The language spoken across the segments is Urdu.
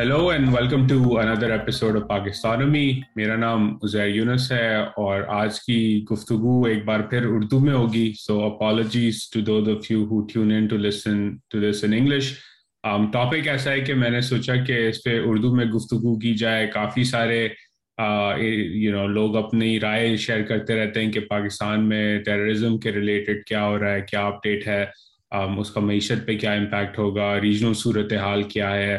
Hello and welcome to another episode of پاکستانمی میرا نام عزیر یونس ہے اور آج کی گفتگو ایک بار پھر اردو میں ہوگی. So apologies to the the few who tune in to listen to this in English topic ایسا ہے کہ میں نے سوچا کہ اس پہ اردو میں گفتگو کی جائے. کافی سارے یو نو لوگ اپنی رائے شیئر کرتے رہتے ہیں کہ پاکستان میں ٹیررزم کے ریلیٹڈ کیا ہو رہا ہے، کیا اپڈیٹ ہے؟ um، اس کا معیشت پہ کیا امپیکٹ ہوگا؟ ریجنل صورت حال کیا ہے؟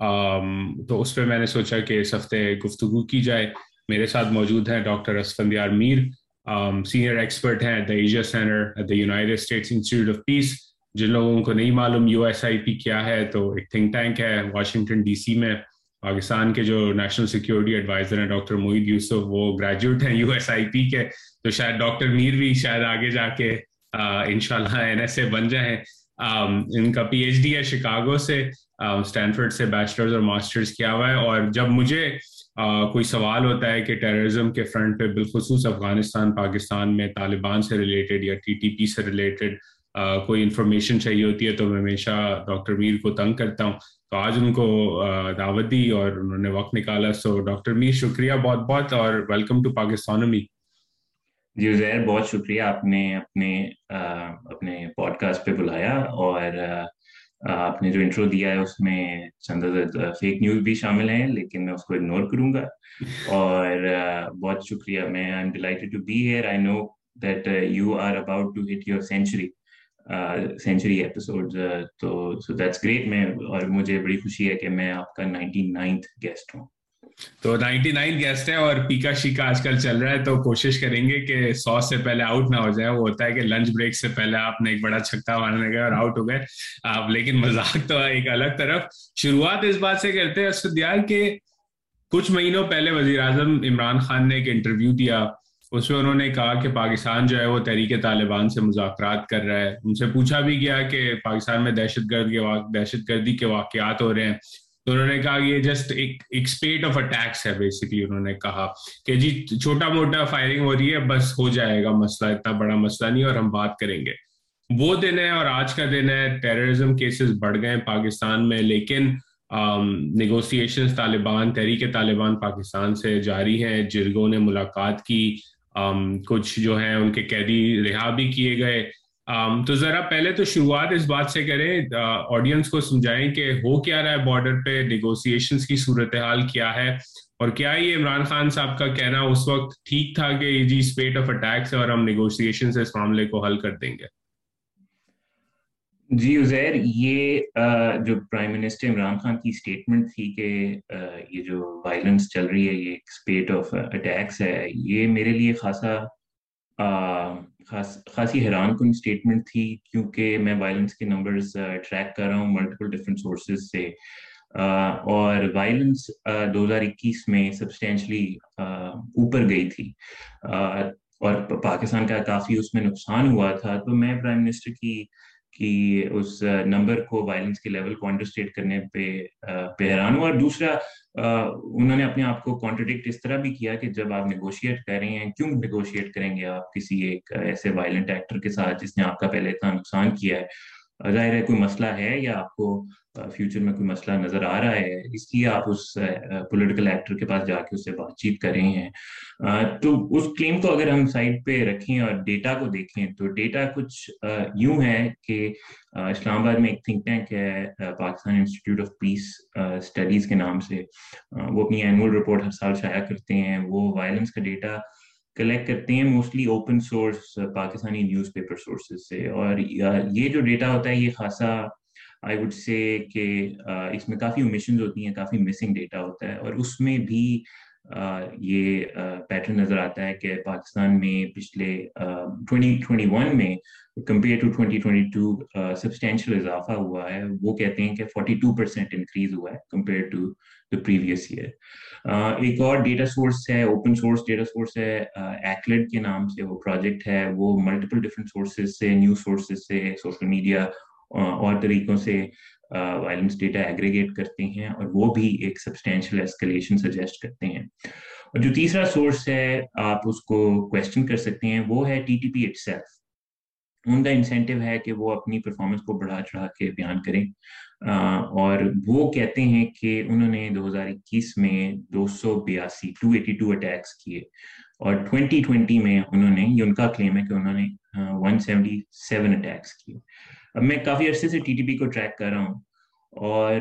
تو اس پہ میں نے سوچا کہ اس ہفتے گفتگو کی جائے۔ میرے ساتھ موجود ہیں doctor Asfandyar Mir senior expert ہیں the Asia centre the United States institute of peace جن لوگوں کو نہیں معلوم یو ایس آئی پی کیا ہے، تو ایک تھنک ٹینک ہے واشنگٹن ڈی سی میں۔ پاکستان کے جو نیشنل سیکورٹی ایڈوائزر ہیں ڈاکٹر موہید یوسف، وہ گریجویٹ ہیں یو ایس آئی پی کے۔ تو شاید ڈاکٹر میر بھی شاید آگے جا کے ان شاء اللہ این ایس اے بن جائیں۔ ان کا پی ایچ ڈی ہے شکاگو سے۔ اسٹینفرڈ سے بیچلرز اور ماسٹرز کیا ہوا ہے، اور جب مجھے کوئی سوال ہوتا ہے کہ ٹیررزم کے فرنٹ پہ، بالخصوص افغانستان، پاکستان میں طالبان سے ریلیٹڈ یا ٹی ٹی پی سے ریلیٹڈ کوئی انفارمیشن چاہیے ہوتی ہے تو میں ہمیشہ ڈاکٹر میر کو تنگ کرتا ہوں۔ تو آج ان کو دعوت دی اور انہوں نے وقت نکالا۔ سو ڈاکٹر میر، شکریہ بہت بہت اور ویلکم ٹو پاکستان جی زہر، بہت شکریہ، آپ نے اپنے اپنے پوڈ کاسٹ پہ بلایا اور آپ نے جو انٹرو دیا ہے، اس میں چند فیک نیوز بھی شامل ہیں، لیکن میں اس کو اگنور کروں گا۔ اور بہت شکریہ، میں I am delighted to be here I know that you are about to hit your century century episode تو سو دیٹس گریٹ میں، اور مجھے بڑی خوشی ہے کہ میں آپ کا نائنٹی نائنتھ گیسٹ ہوں۔ تو نائنٹی نائن گیسٹ ہے اور پیکا شیکا آج کل چل رہا ہے تو کوشش کریں گے کہ سو سے پہلے آؤٹ نہ ہو جائے۔ وہ ہوتا ہے کہ لنچ بریک سے پہلے آپ نے ایک بڑا چھکا مارنے گئے اور آؤٹ ہو گئے۔ آپ لیکن مذاق تو ایک الگ طرف۔ شروعات اس بات سے کرتے ہیں اسفدیال کے کچھ مہینوں پہلے وزیر اعظم عمران خان نے ایک انٹرویو دیا۔ اس میں انہوں نے کہا کہ پاکستان جو ہے وہ تحریک طالبان سے مذاکرات کر رہا ہے۔ ان سے پوچھا بھی گیا کہ پاکستان میں دہشت گرد کے دہشت گردی کے واقعات ہو رہے ہیں۔ تو انہوں نے کہا یہ جسٹ ایک اسپیٹ آف اٹیکس ہے بیسکلی انہوں نے کہا کہ جی چھوٹا موٹا فائرنگ ہو رہی ہے، بس ہو جائے گا مسئلہ، اتنا بڑا مسئلہ نہیں اور ہم بات کریں گے۔ وہ دن ہے اور آج کا دن ہے ٹیررزم کیسز بڑھ گئے پاکستان میں، لیکن نیگوسیشن طالبان، تحریک طالبان پاکستان سے جاری ہیں۔ جرگوں نے ملاقات کی کچھ جو ہیں ان کے قیدی رہا بھی کیے گئے۔ تو ذرا پہلے تو شروعات اس بات سے کریں آڈینس کو سمجھائیں کہ ہو کیا رہا ہے بارڈر پہ نیگوسیشن کی صورتحال کیا ہے اور کیا یہ عمران خان صاحب کا کہنا اس وقت ٹھیک تھا کہ جی اسپیٹ آف اٹیکس اور ہم نیگوسیشن سے اس معاملے کو حل کر دیں گے؟ جی عزیر، یہ جو پرائم منسٹر عمران خان کی اسٹیٹمنٹ تھی کہ یہ جو وائلنس چل رہی ہے، یہ ایک اسپیٹ آف اٹیکس ہے، یہ میرے لیے خاصا خاصی حیران کن اسٹیٹمنٹ تھی کیونکہ میں وائلنس کے نمبرز ٹریک کر رہا ہوں ملٹیپل ڈفرینٹ سورسز سے۔ اور وائلنس دو ہزار اکیس میں سبسٹینشلی اوپر گئی تھی۔ اور پاکستان کا کافی اس میں نقصان ہوا تھا۔ تو میں پرائم منسٹر کی کہ اس نمبر کو وائلنس کے لیول کو انڈرسٹیٹ کرنے پہ حیران ہوں۔ اور دوسرا انہوں نے اپنے آپ کو کانٹرڈکٹ اس طرح بھی کیا کہ جب آپ نیگوشیٹ کر رہے ہیں، کیوں نیگوشیٹ کریں گے آپ کسی ایک ایسے وائلنٹ ایکٹر کے ساتھ جس نے آپ کا پہلے اتنا نقصان کیا ہے؟ ظاہر ہے کوئی مسئلہ ہے یا آپ کو فیوچر میں کوئی مسئلہ نظر آ رہا ہے، اس لیے آپ اس پولیٹیکل ایکٹر کے پاس جا کے اس سے بات چیت کر رہے ہیں تو اس کلیم کو اگر ہم سائڈ پہ رکھیں اور ڈیٹا کو دیکھیں، تو ڈیٹا کچھ یوں ہے کہ اسلام آباد میں ایک تھنک ٹینک ہے Pakistan institute of peace studies کے نام سے۔ وہ اپنی اینول رپورٹ ہر سال شائع کرتے ہیں، وہ وائلنس کا ڈیٹا کلیکٹ کرتے ہیں mostly open source Pakistani newspaper sources سے۔ اور یہ جو ڈیٹا ہوتا ہے، یہ خاصا آئی وڈ سے کہ اس میں کافی اومیشنز ہوتی ہیں، کافی مسنگ ڈیٹا ہوتا ہے اور اس میں بھی یہ پیٹرن نظر آتا ہے کہ پاکستان میں پچھلے ٹوئنٹی ٹوئنٹی ون میں compare to twenty twenty two substantial اضافہ ہوا ہے۔ وہ کہتے ہیں کہ فورٹی ٹو پرسینٹ انکریز ہوا ہے compare to the previous year ایک اور ڈیٹا سورس ہے اوپن سورس ڈیٹا سورس ہے ایکلڈ کے نام سے وہ پروجیکٹ ہے۔ وہ ملٹیپل ڈفرینٹ سورسز سے نیوز سورسز سے سوشل میڈیا اور طریقوں سے وائلنس ڈیٹا ایگریگیٹ کرتے ہیں اور وہ بھی ایک سبسٹینشیل ایسکلیشن سجیسٹ کرتے ہیں۔ اور جو تیسرا سورس ہے، آپ اس کو کوشچن کر سکتے ہیں، وہ ہے T T P itself ان کا انسینٹیو ہے کہ وہ اپنی پرفارمنس کو بڑھا چڑھا کے بیان کریں۔ اور وہ کہتے ہیں کہ انہوں نے دو ہزار اکیس میں دو سو بیاسی ٹو ایٹی ٹو اٹیکس کیے۔ اور ٹوینٹی ٹوینٹی میں انہوں نے، یہ ان کا کلیم ہے کہ انہوں نے ون سیونٹی سیون اٹیکس کیے۔ اب میں کافی عرصے سے ٹی ٹی پی کو ٹریک کر رہا ہوں اور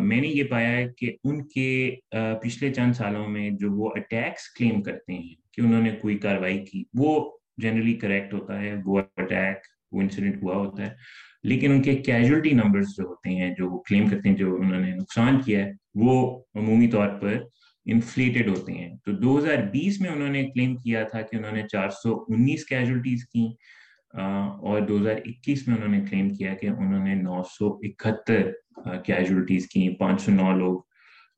میں نے یہ پایا ہے کہ ان کے پچھلے چند سالوں میں جو وہ اٹیکس کلیم کرتے ہیں کہ انہوں نے کوئی کاروائی کی، وہ جنرلی کریکٹ ہوتا ہے، وہ اٹیک وہ انسیڈنٹ ہوا ہوتا ہے، لیکن ان کے کیجولٹی نمبرز جو ہوتے ہیں، جو وہ کلیم کرتے ہیں، جو انہوں نے نقصان کیا ہے، وہ عمومی طور پر انفلیٹڈ ہوتے ہیں۔ تو دو ہزار بیس میں انہوں نے کلیم کیا تھا کہ انہوں نے چار سو انیس کیجولٹیز کی اور دو ہزار اکیس میں انہوں نے کلیم کیا کہ انہوں نے نو سو اکہتر کیجولٹیز کی، پانچ سو نو لوگ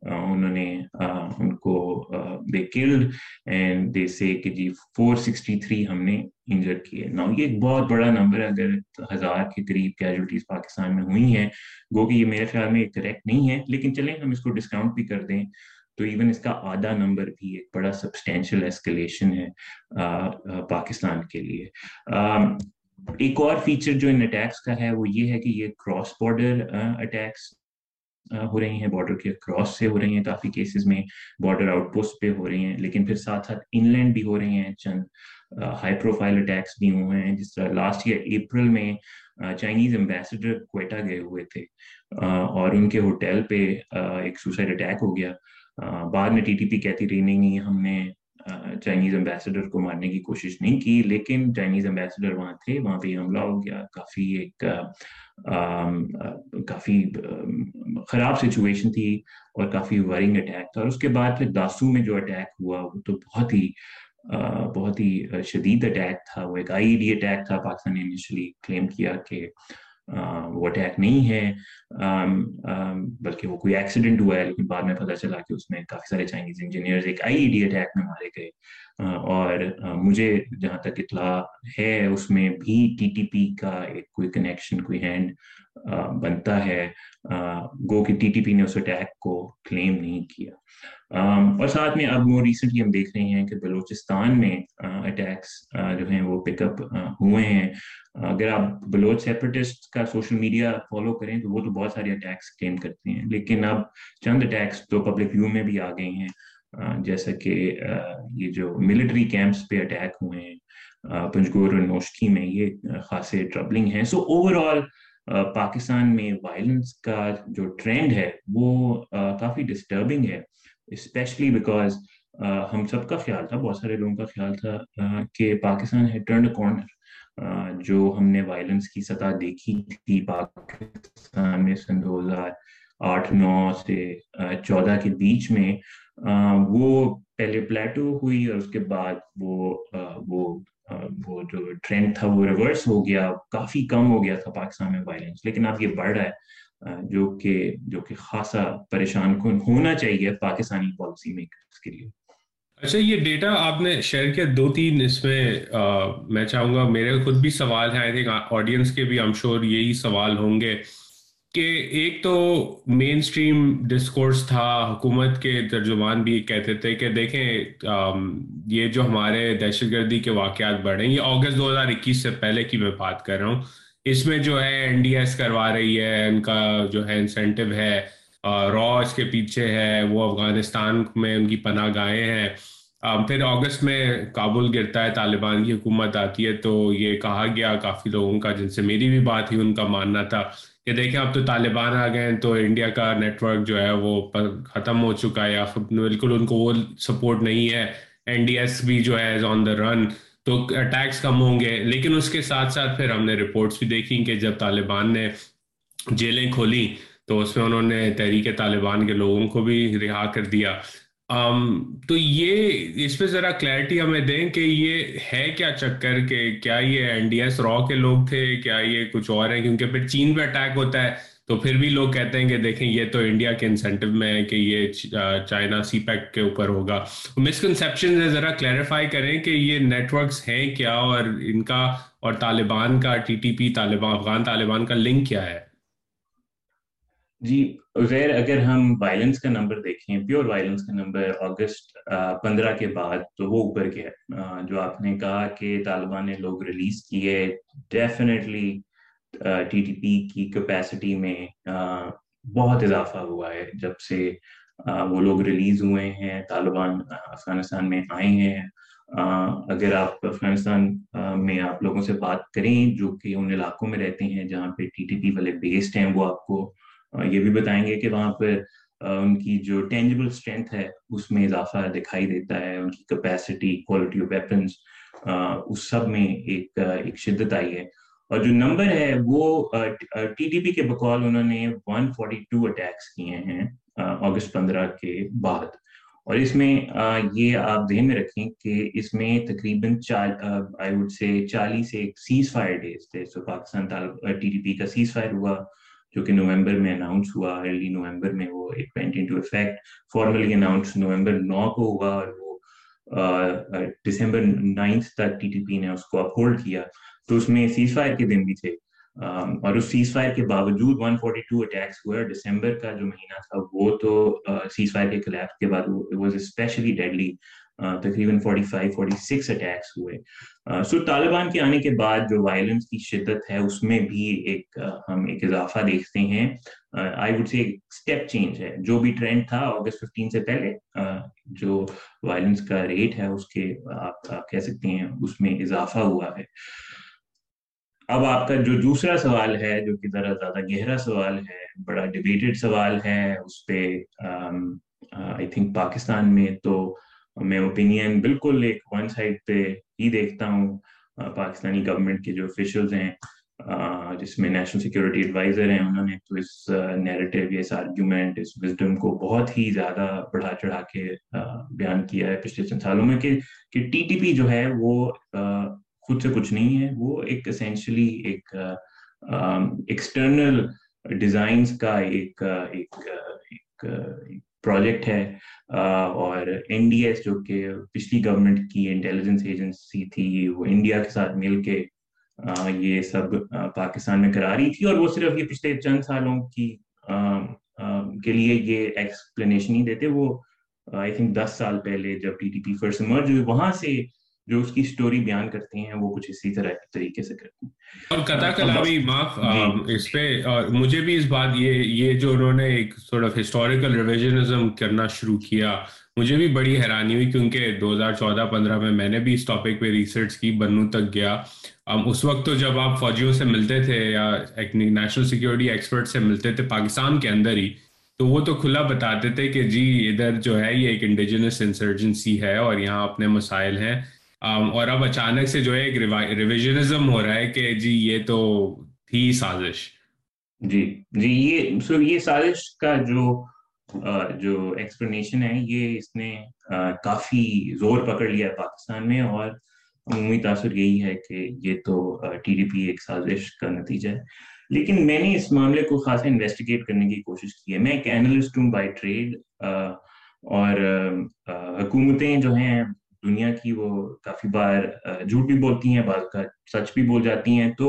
انہوں نے ان کو دے کلڈ اینڈ دے سے کہ جی فور سکسٹی تھری ہم نے انجر کیے نا یہ ایک بہت بڑا نمبر ہے، اگر ہزار کے قریب کیجولٹیز پاکستان میں ہوئی ہیں گو کہ یہ میرے خیال میں کریکٹ نہیں ہے، لیکن چلیں ہم اس کو ڈسکاؤنٹ بھی کر دیں۔ تو ایون اس کا آدھا نمبر بھی ایک بڑا سبسٹینشل ایسکلیشن ہے پاکستان کے لیے۔ ایک اور فیچر جو ان اٹیکس کا ہے وہ یہ ہے کہ یہ کراس بارڈر اٹیکس ہو رہی ہیں بارڈر کے کراس سے ہو رہی ہیں، کافی کیسز میں بارڈر آؤٹ پوسٹ پہ ہو رہی ہیں، لیکن پھر ساتھ ساتھ ان لینڈ بھی ہو رہی ہیں، چند ہائی پروفائل اٹیکس بھی ہوئے ہیں۔ جس طرح لاسٹ ایئر اپریل میں چائنیز امبیسڈر کوئٹہ گئے ہوئے تھے اور ان کے ہوٹل پہ ایک سوسائڈ اٹیک ہو گیا۔ بعد میں ٹی ٹی پی کہتی رہی، نہیں نہیں، ہم نے چائنیز امبیسڈر کو مارنے کی کوشش نہیں کی، لیکن چائنیز امبیسڈر وہاں تھے، وہاں پہ حملہ ہو گیا، کافی ایک کافی خراب سچویشن تھی اور کافی ورنگ اٹیک تھا۔ اور اس کے بعد پھر داسو میں جو اٹیک ہوا، وہ تو بہت ہی بہت ہی شدید اٹیک تھا۔ وہ ایک آئی ڈی اٹیک تھا، پاکستان نے انیشلی کلیم کیا کہ وہ اٹیک نہیں ہے بلکہ وہ کوئی ایکسیڈنٹ ہوا ہے، لیکن بعد میں پتہ چلا کہ اس میں کافی سارے چائنیز انجینئرز ایک آئی ای ڈی اٹیک میں مارے گئے۔ اور مجھے جہاں تک اطلاع ہے، اس میں بھی ٹی ٹی پی کا ایک کوئی کنیکشن کوئی ہینڈ بنتا ہے۔ گو کہ ٹی ٹی پی نے اس اٹیک کو کلیم نہیں کیا۔ اور ساتھ میں اب مور ریسنٹلی ہم دیکھ رہے ہیں کہ بلوچستان میں اٹیکس جو ہیں وہ پک اپ ہوئے ہیں۔ اگر آپ بلوچ سیپریٹسٹ کا سوشل میڈیا فالو کریں تو وہ تو بہت سارے اٹیکس کلیم کرتے ہیں۔ لیکن اب چند اٹیکس تو پبلک ویو میں بھی آ گئے ہیں۔ جیسا کہ یہ جو ملٹری کیمپس پہ اٹیک ہوئے ہیں پنجگور اور نوشکی میں یہ خاصے ٹربلنگ ہیں۔ سو اوور آل پاکستان میں وائلنس کا جو ٹرینڈ ہے، وہ کافی ڈسٹربنگ ہے اسپیشلی بیکاز ہم سب کا خیال تھا، بہت سارے لوگوں کا خیال تھا کہ پاکستان ہے ٹرنڈ کارنر جو ہم نے وائلنس کی سطح دیکھی تھی پاکستان میں سن دو ہزار آٹھ، نو سے چودہ کے بیچ میں وہ پہلے پلیٹو ہوئی اور اس کے بعد وہ وہ وہ جو ٹرینڈ تھا وہ ریورس ہو گیا، کافی کم ہو گیا تھا پاکستان میں وائلنس لیکن اب یہ بڑھ رہا ہے جو کہ جو کہ خاصا پریشان کن ہونا چاہیے پاکستانی پالیسی میکرز کے لیے۔ اچھا یہ ڈیٹا آپ نے شیئر کیا دو تین، اس میں میں چاہوں گا، میرے خود بھی سوال ہے آئی تھنک آڈینس کے بھی ہم شور یہی سوال ہوں گے۔ کہ ایک تو مین سٹریم ڈسکورس تھا، حکومت کے ترجمان بھی کہتے تھے کہ دیکھیں یہ جو ہمارے دہشت گردی کے واقعات بڑھے یہ اگست دو ہزار اکیس سے پہلے کی میں بات کر رہا ہوں۔ اس میں جو ہے این ڈی ایس کروا رہی ہے، ان کا جو ہے انسینٹو ہے را اس کے پیچھے ہے، وہ افغانستان میں ان کی پناہ گاہیں ہیں۔ پھر اگست میں کابل گرتا ہے، طالبان کی حکومت آتی ہے تو یہ کہا گیا، کافی لوگوں کا، جن سے میری بھی بات ہی ان کا ماننا تھا۔ کہ دیکھیں اب تو طالبان آ گئے ہیں تو انڈیا کا نیٹ ورک جو ہے وہ ختم ہو چکا ہے یا بالکل ان کو وہ سپورٹ نہیں ہے۔ این ڈی ایس بھی جو ہے آن دا رن تو اٹیکس کم ہوں گے۔ لیکن اس کے ساتھ ساتھ پھر ہم نے رپورٹس بھی دیکھی کہ جب طالبان نے جیلیں کھولی تو اس میں انہوں نے تحریک طالبان کے لوگوں کو بھی رہا کر دیا۔ تو یہ اس پہ ذرا کلیئرٹی ہمیں دیں کہ یہ ہے کیا چکر کہ کیا یہ این ڈی ایس را کے لوگ تھے، کیا یہ کچھ اور ہے کیونکہ پھر چین پہ اٹیک ہوتا ہے، تو پھر بھی لوگ کہتے ہیں کہ دیکھیں یہ تو انڈیا کے انسینٹو میں ہے کہ یہ چائنا سی پیک کے اوپر ہوگا۔ مسکنسیپشن ذرا کلیریفائی کریں کہ یہ نیٹ ورکس ہیں کیا اور ان کا اور طالبان کا T T P Taliban, Afghan Taliban کا لنک کیا ہے؟ جی غیر اگر ہم وائلنس کا نمبر دیکھیں پیور وائلنس کا نمبر اگست پندرہ کے بعد تو وہ اوپر گیا۔ جو آپ نے کہا کہ طالبان نے لوگ ریلیز کیے ڈیفینیٹلی ٹی ٹی پی کی کیپیسٹی میں بہت اضافہ ہوا ہے۔ جب سے وہ لوگ ریلیز ہوئے ہیں، طالبان افغانستان میں آئے ہیں۔ اگر آپ افغانستان میں آپ لوگوں سے بات کریں، جو کہ ان علاقوں میں رہتے ہیں جہاں پہ ٹی ٹی پی والے بیسڈ ہیں، وہ آپ کو یہ بھی بتائیں گے کہ وہاں پہ ان کی جو ٹینجبل اسٹرینتھ ہے، اس میں اضافہ دکھائی دیتا ہے، ان کی کیپیسٹی کوالٹی آف ویپنس اس سب میں ایک ایک شدت آئی ہے۔ اور جو نمبر ہے، وہ ٹی ٹی پی کے بقول انہوں نے 142 اٹیکس کیے ہیں اگست پندرہ کے بعد۔ اور اس میں یہ آپ ذہن میں رکھیں کہ اس میں تقریباً چالیس ایک سیز فائر ڈیز تھے۔ So Pakistan T T P کا سیز فائر ہوا۔ جو کہ نومبر میں اناؤنس ہوا ارلی نومبر میں وہ ایک went into effect formally announce نومبر نو کو ہوا اور وہ دسمبر نائنتھ تک ٹی ٹی پی نے اس کو اپہولڈ کیا تو اس میں سیز فائر کے دن بھی تھے۔ اور اس سیز فائر کے باوجود 142 اٹیکس ہوئے اور دسمبر کا جو مہینہ تھا وہ تو سیز فائر کے کلیپس کے بعد واز اسپیشلی ڈیڈلی تقریباً 45 46 اٹیکس ہوئے۔ سو طالبان کے آنے کے بعد جو وائلنس کی شدت ہے، اس میں بھی ایک ہم ایک اضافہ دیکھتے ہیں۔ I would say step change ہے۔ جو بھی ٹرینڈ تھا اگست 15 سے پہلے جو وائلنس کا ریٹ ہے، اس کے آپ کہہ سکتے ہیں اس میں اضافہ ہوا ہے۔ اب آپ کا جو دوسرا سوال ہے، جو کہ ذرا زیادہ گہرا سوال ہے، بڑا ڈبیٹڈ سوال ہے، اس پہ آئی تھنک پاکستان میں تو میں اوپینین بالکل ایک ون سائڈ پہ ہی دیکھتا ہوں پاکستانی گورنمنٹ کے جو آفیشلز ہیں جس میں نیشنل سیکورٹی ایڈوائزر ہیں، انہوں نے تو اس نیریٹیو یا اس آرگیومنٹ اس وزڈم کو بہت ہی زیادہ بڑھا چڑھا کے بیان کیا ہے پچھلے چند سالوں میں کہ ٹی ٹی پی جو ہے وہ خود سے کچھ نہیں ہے۔ وہ ایک اسینشلی ایک ایکسٹرنل ڈیزائنس کا ایک ایک پروجیکٹ ہے اور این ڈی ایس جو کہ پچھلی گورنمنٹ کی انٹیلیجنس ایجنسی تھی وہ انڈیا کے ساتھ مل کے یہ سب پاکستان میں کرا رہی تھی اور وہ صرف یہ پچھلے چند سالوں کی کے لیے یہ ایکسپلینیشن ہی دیتے وہ آئی تھنک دس سال پہلے جب T T P first merge ہوئی وہاں سے جو اس کی سٹوری بیان کرتے ہیں وہ کچھ اسی طرح طریقے سے کرتے ہیں۔ اور قطع کلامی معاف جی۔ اس پہ مجھے بھی اس بات یہ یہ جو انہوں نے ایک سورٹ آف ہسٹوریکل ریویژنزم کرنا شروع کیا مجھے بھی بڑی حیرانی ہوئی کیونکہ دو ہزار چودہ پندرہ میں میں نے بھی اس ٹاپک پہ ریسرچ کی بنو تک گیا۔ اس وقت تو جب آپ فوجیوں سے ملتے تھے یا نیشنل سیکورٹی ایکسپرٹ سے ملتے تھے پاکستان کے اندر ہی تو وہ تو کھلا بتاتے تھے کہ جی ادھر جو ہے یہ ایک انڈیجنس انسرجنسی ہے اور یہاں اپنے مسائل ہیں۔ اور اب اچانک سے جو ہے ایک ریویژنزم ہو رہا ہے کہ جی یہ تو تھی سازش۔ جی جی یہ سو یہ سازش کا جو جو ایکسپلینیشن ہے، یہ اس نے کافی زور پکڑ لیا ہے پاکستان میں اور عمومی تاثر یہی ہے کہ یہ تو ٹی ڈی پی ایک سازش کا نتیجہ ہے۔ لیکن میں نے اس معاملے کو خاصا انویسٹیگیٹ کرنے کی کوشش کی ہے۔ میں ایک اینالسٹ ہوں بائی ٹریڈ اور حکومتیں جو ہیں دنیا کی وہ کافی بار جھوٹ بھی بولتی ہیں، بعض کا سچ بھی بول جاتی ہیں۔ تو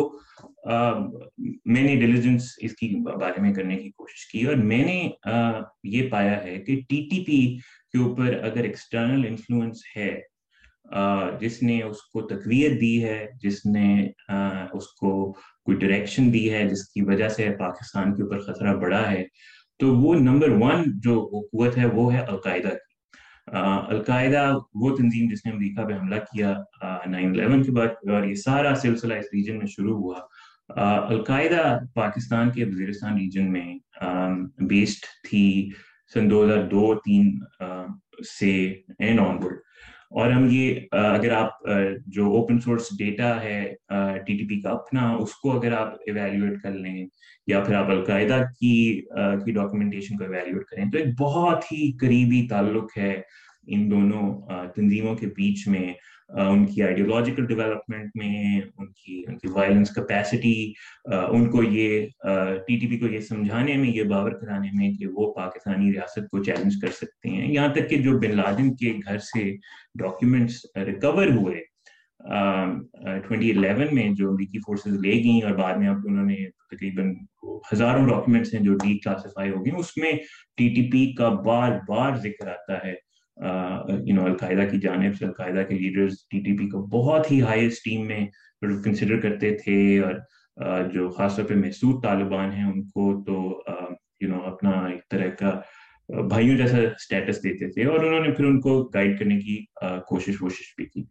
میں نے ڈیلیجنس اس کی بارے میں کرنے کی کوشش کی اور میں نے یہ پایا ہے کہ ٹی ٹی پی کے اوپر اگر ایکسٹرنل انفلوئنس ہے جس نے اس کو تقویت دی ہے، جس نے اس کو کوئی ڈائریکشن دی ہے، جس کی وجہ سے پاکستان کے اوپر خطرہ بڑا ہے، تو وہ نمبر ون جو قوت ہے، وہ ہے القاعدہ کی۔ القاعدہ وہ تنظیم جس نے امریکہ پہ حملہ کیا نائن الیون کے بعد، اور یہ سارا سلسلہ اس ریجن میں شروع ہوا۔ القاعدہ پاکستان کے وزیرستان ریجن میں بیسڈ تھی سن دو ہزار دو تین سے اینڈ آن ورڈ اور ہم یہ اگر آپ جو اوپن سورس ڈیٹا ہے ٹی ٹی پی کا اپنا، اس کو اگر آپ ایویلیویٹ کر لیں یا پھر آپ القاعدہ کی کی کو ایویلیویٹ کریں تو ایک بہت ہی قریبی تعلق ہے ان دونوں تنظیموں کے بیچ میں ان کی آئیڈیولوجیکل ڈیولپمنٹ میں، ان کی ان کی وائلنس کیپیسٹی ان کو یہ ٹی ٹی پی کو یہ سمجھانے میں، یہ باور کرانے میں کہ وہ پاکستانی ریاست کو چیلنج کر سکتے ہیں۔ یہاں تک کہ جو بن لادن کے گھر سے ڈاکیومنٹس ریکور ہوئے ٹوینٹی الیون میں جو امریکی فورسز لے گئیں اور بعد میں اب انہوں نے تقریباً ہزاروں ڈاکیومنٹس ہیں جو ڈی کلاسیفائی ہو گئے اس میں ٹی ٹی پی کا بار بار ذکر آتا ہے۔ یو نو القاعدہ کی جانب سے، القاعدہ کے لیڈرز ٹی ٹی پی کو بہت ہی ہائی اسٹیم میں کنسیڈر کرتے تھے اور جو خاص طور پہ محسود طالبان ہیں، ان کو تو یو نو اپنا ایک طرح کا بھائیوں جیسا اسٹیٹس دیتے تھے اور انہوں نے پھر ان کو گائیڈ کرنے کی کوشش ووشش بھی کی۔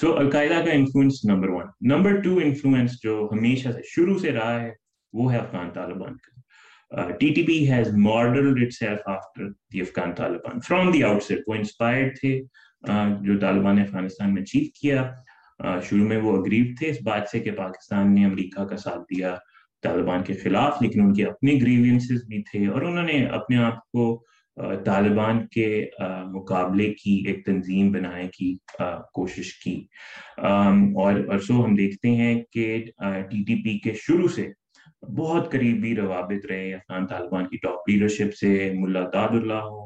سو القاعدہ کا influence number one number two influence جو ہمیشہ سے شروع سے رہا ہے، وہ ہے افغان طالبان کا۔ T T P has modelled itself after the Afghan Taliban from وہ انسپائرڈ تھے جو طالبان نے افغانستان میں اچیو کیا۔ شروع میں وہ اگریو تھے، اس بات سے کہ پاکستان نے امریکہ کا ساتھ دیا طالبان کے خلاف، لیکن ان کے اپنے گریوینسز بھی تھے اور انہوں نے اپنے آپ کو طالبان کے مقابلے کی ایک تنظیم بنانے کی کوشش کی۔ اور سو ہم دیکھتے ہیں کہ ٹی ٹی پی کے شروع سے بہت قریبی روابط رہے افغان طالبان کی ٹاپ لیڈرشپ سے، ملا داد اللہ ہو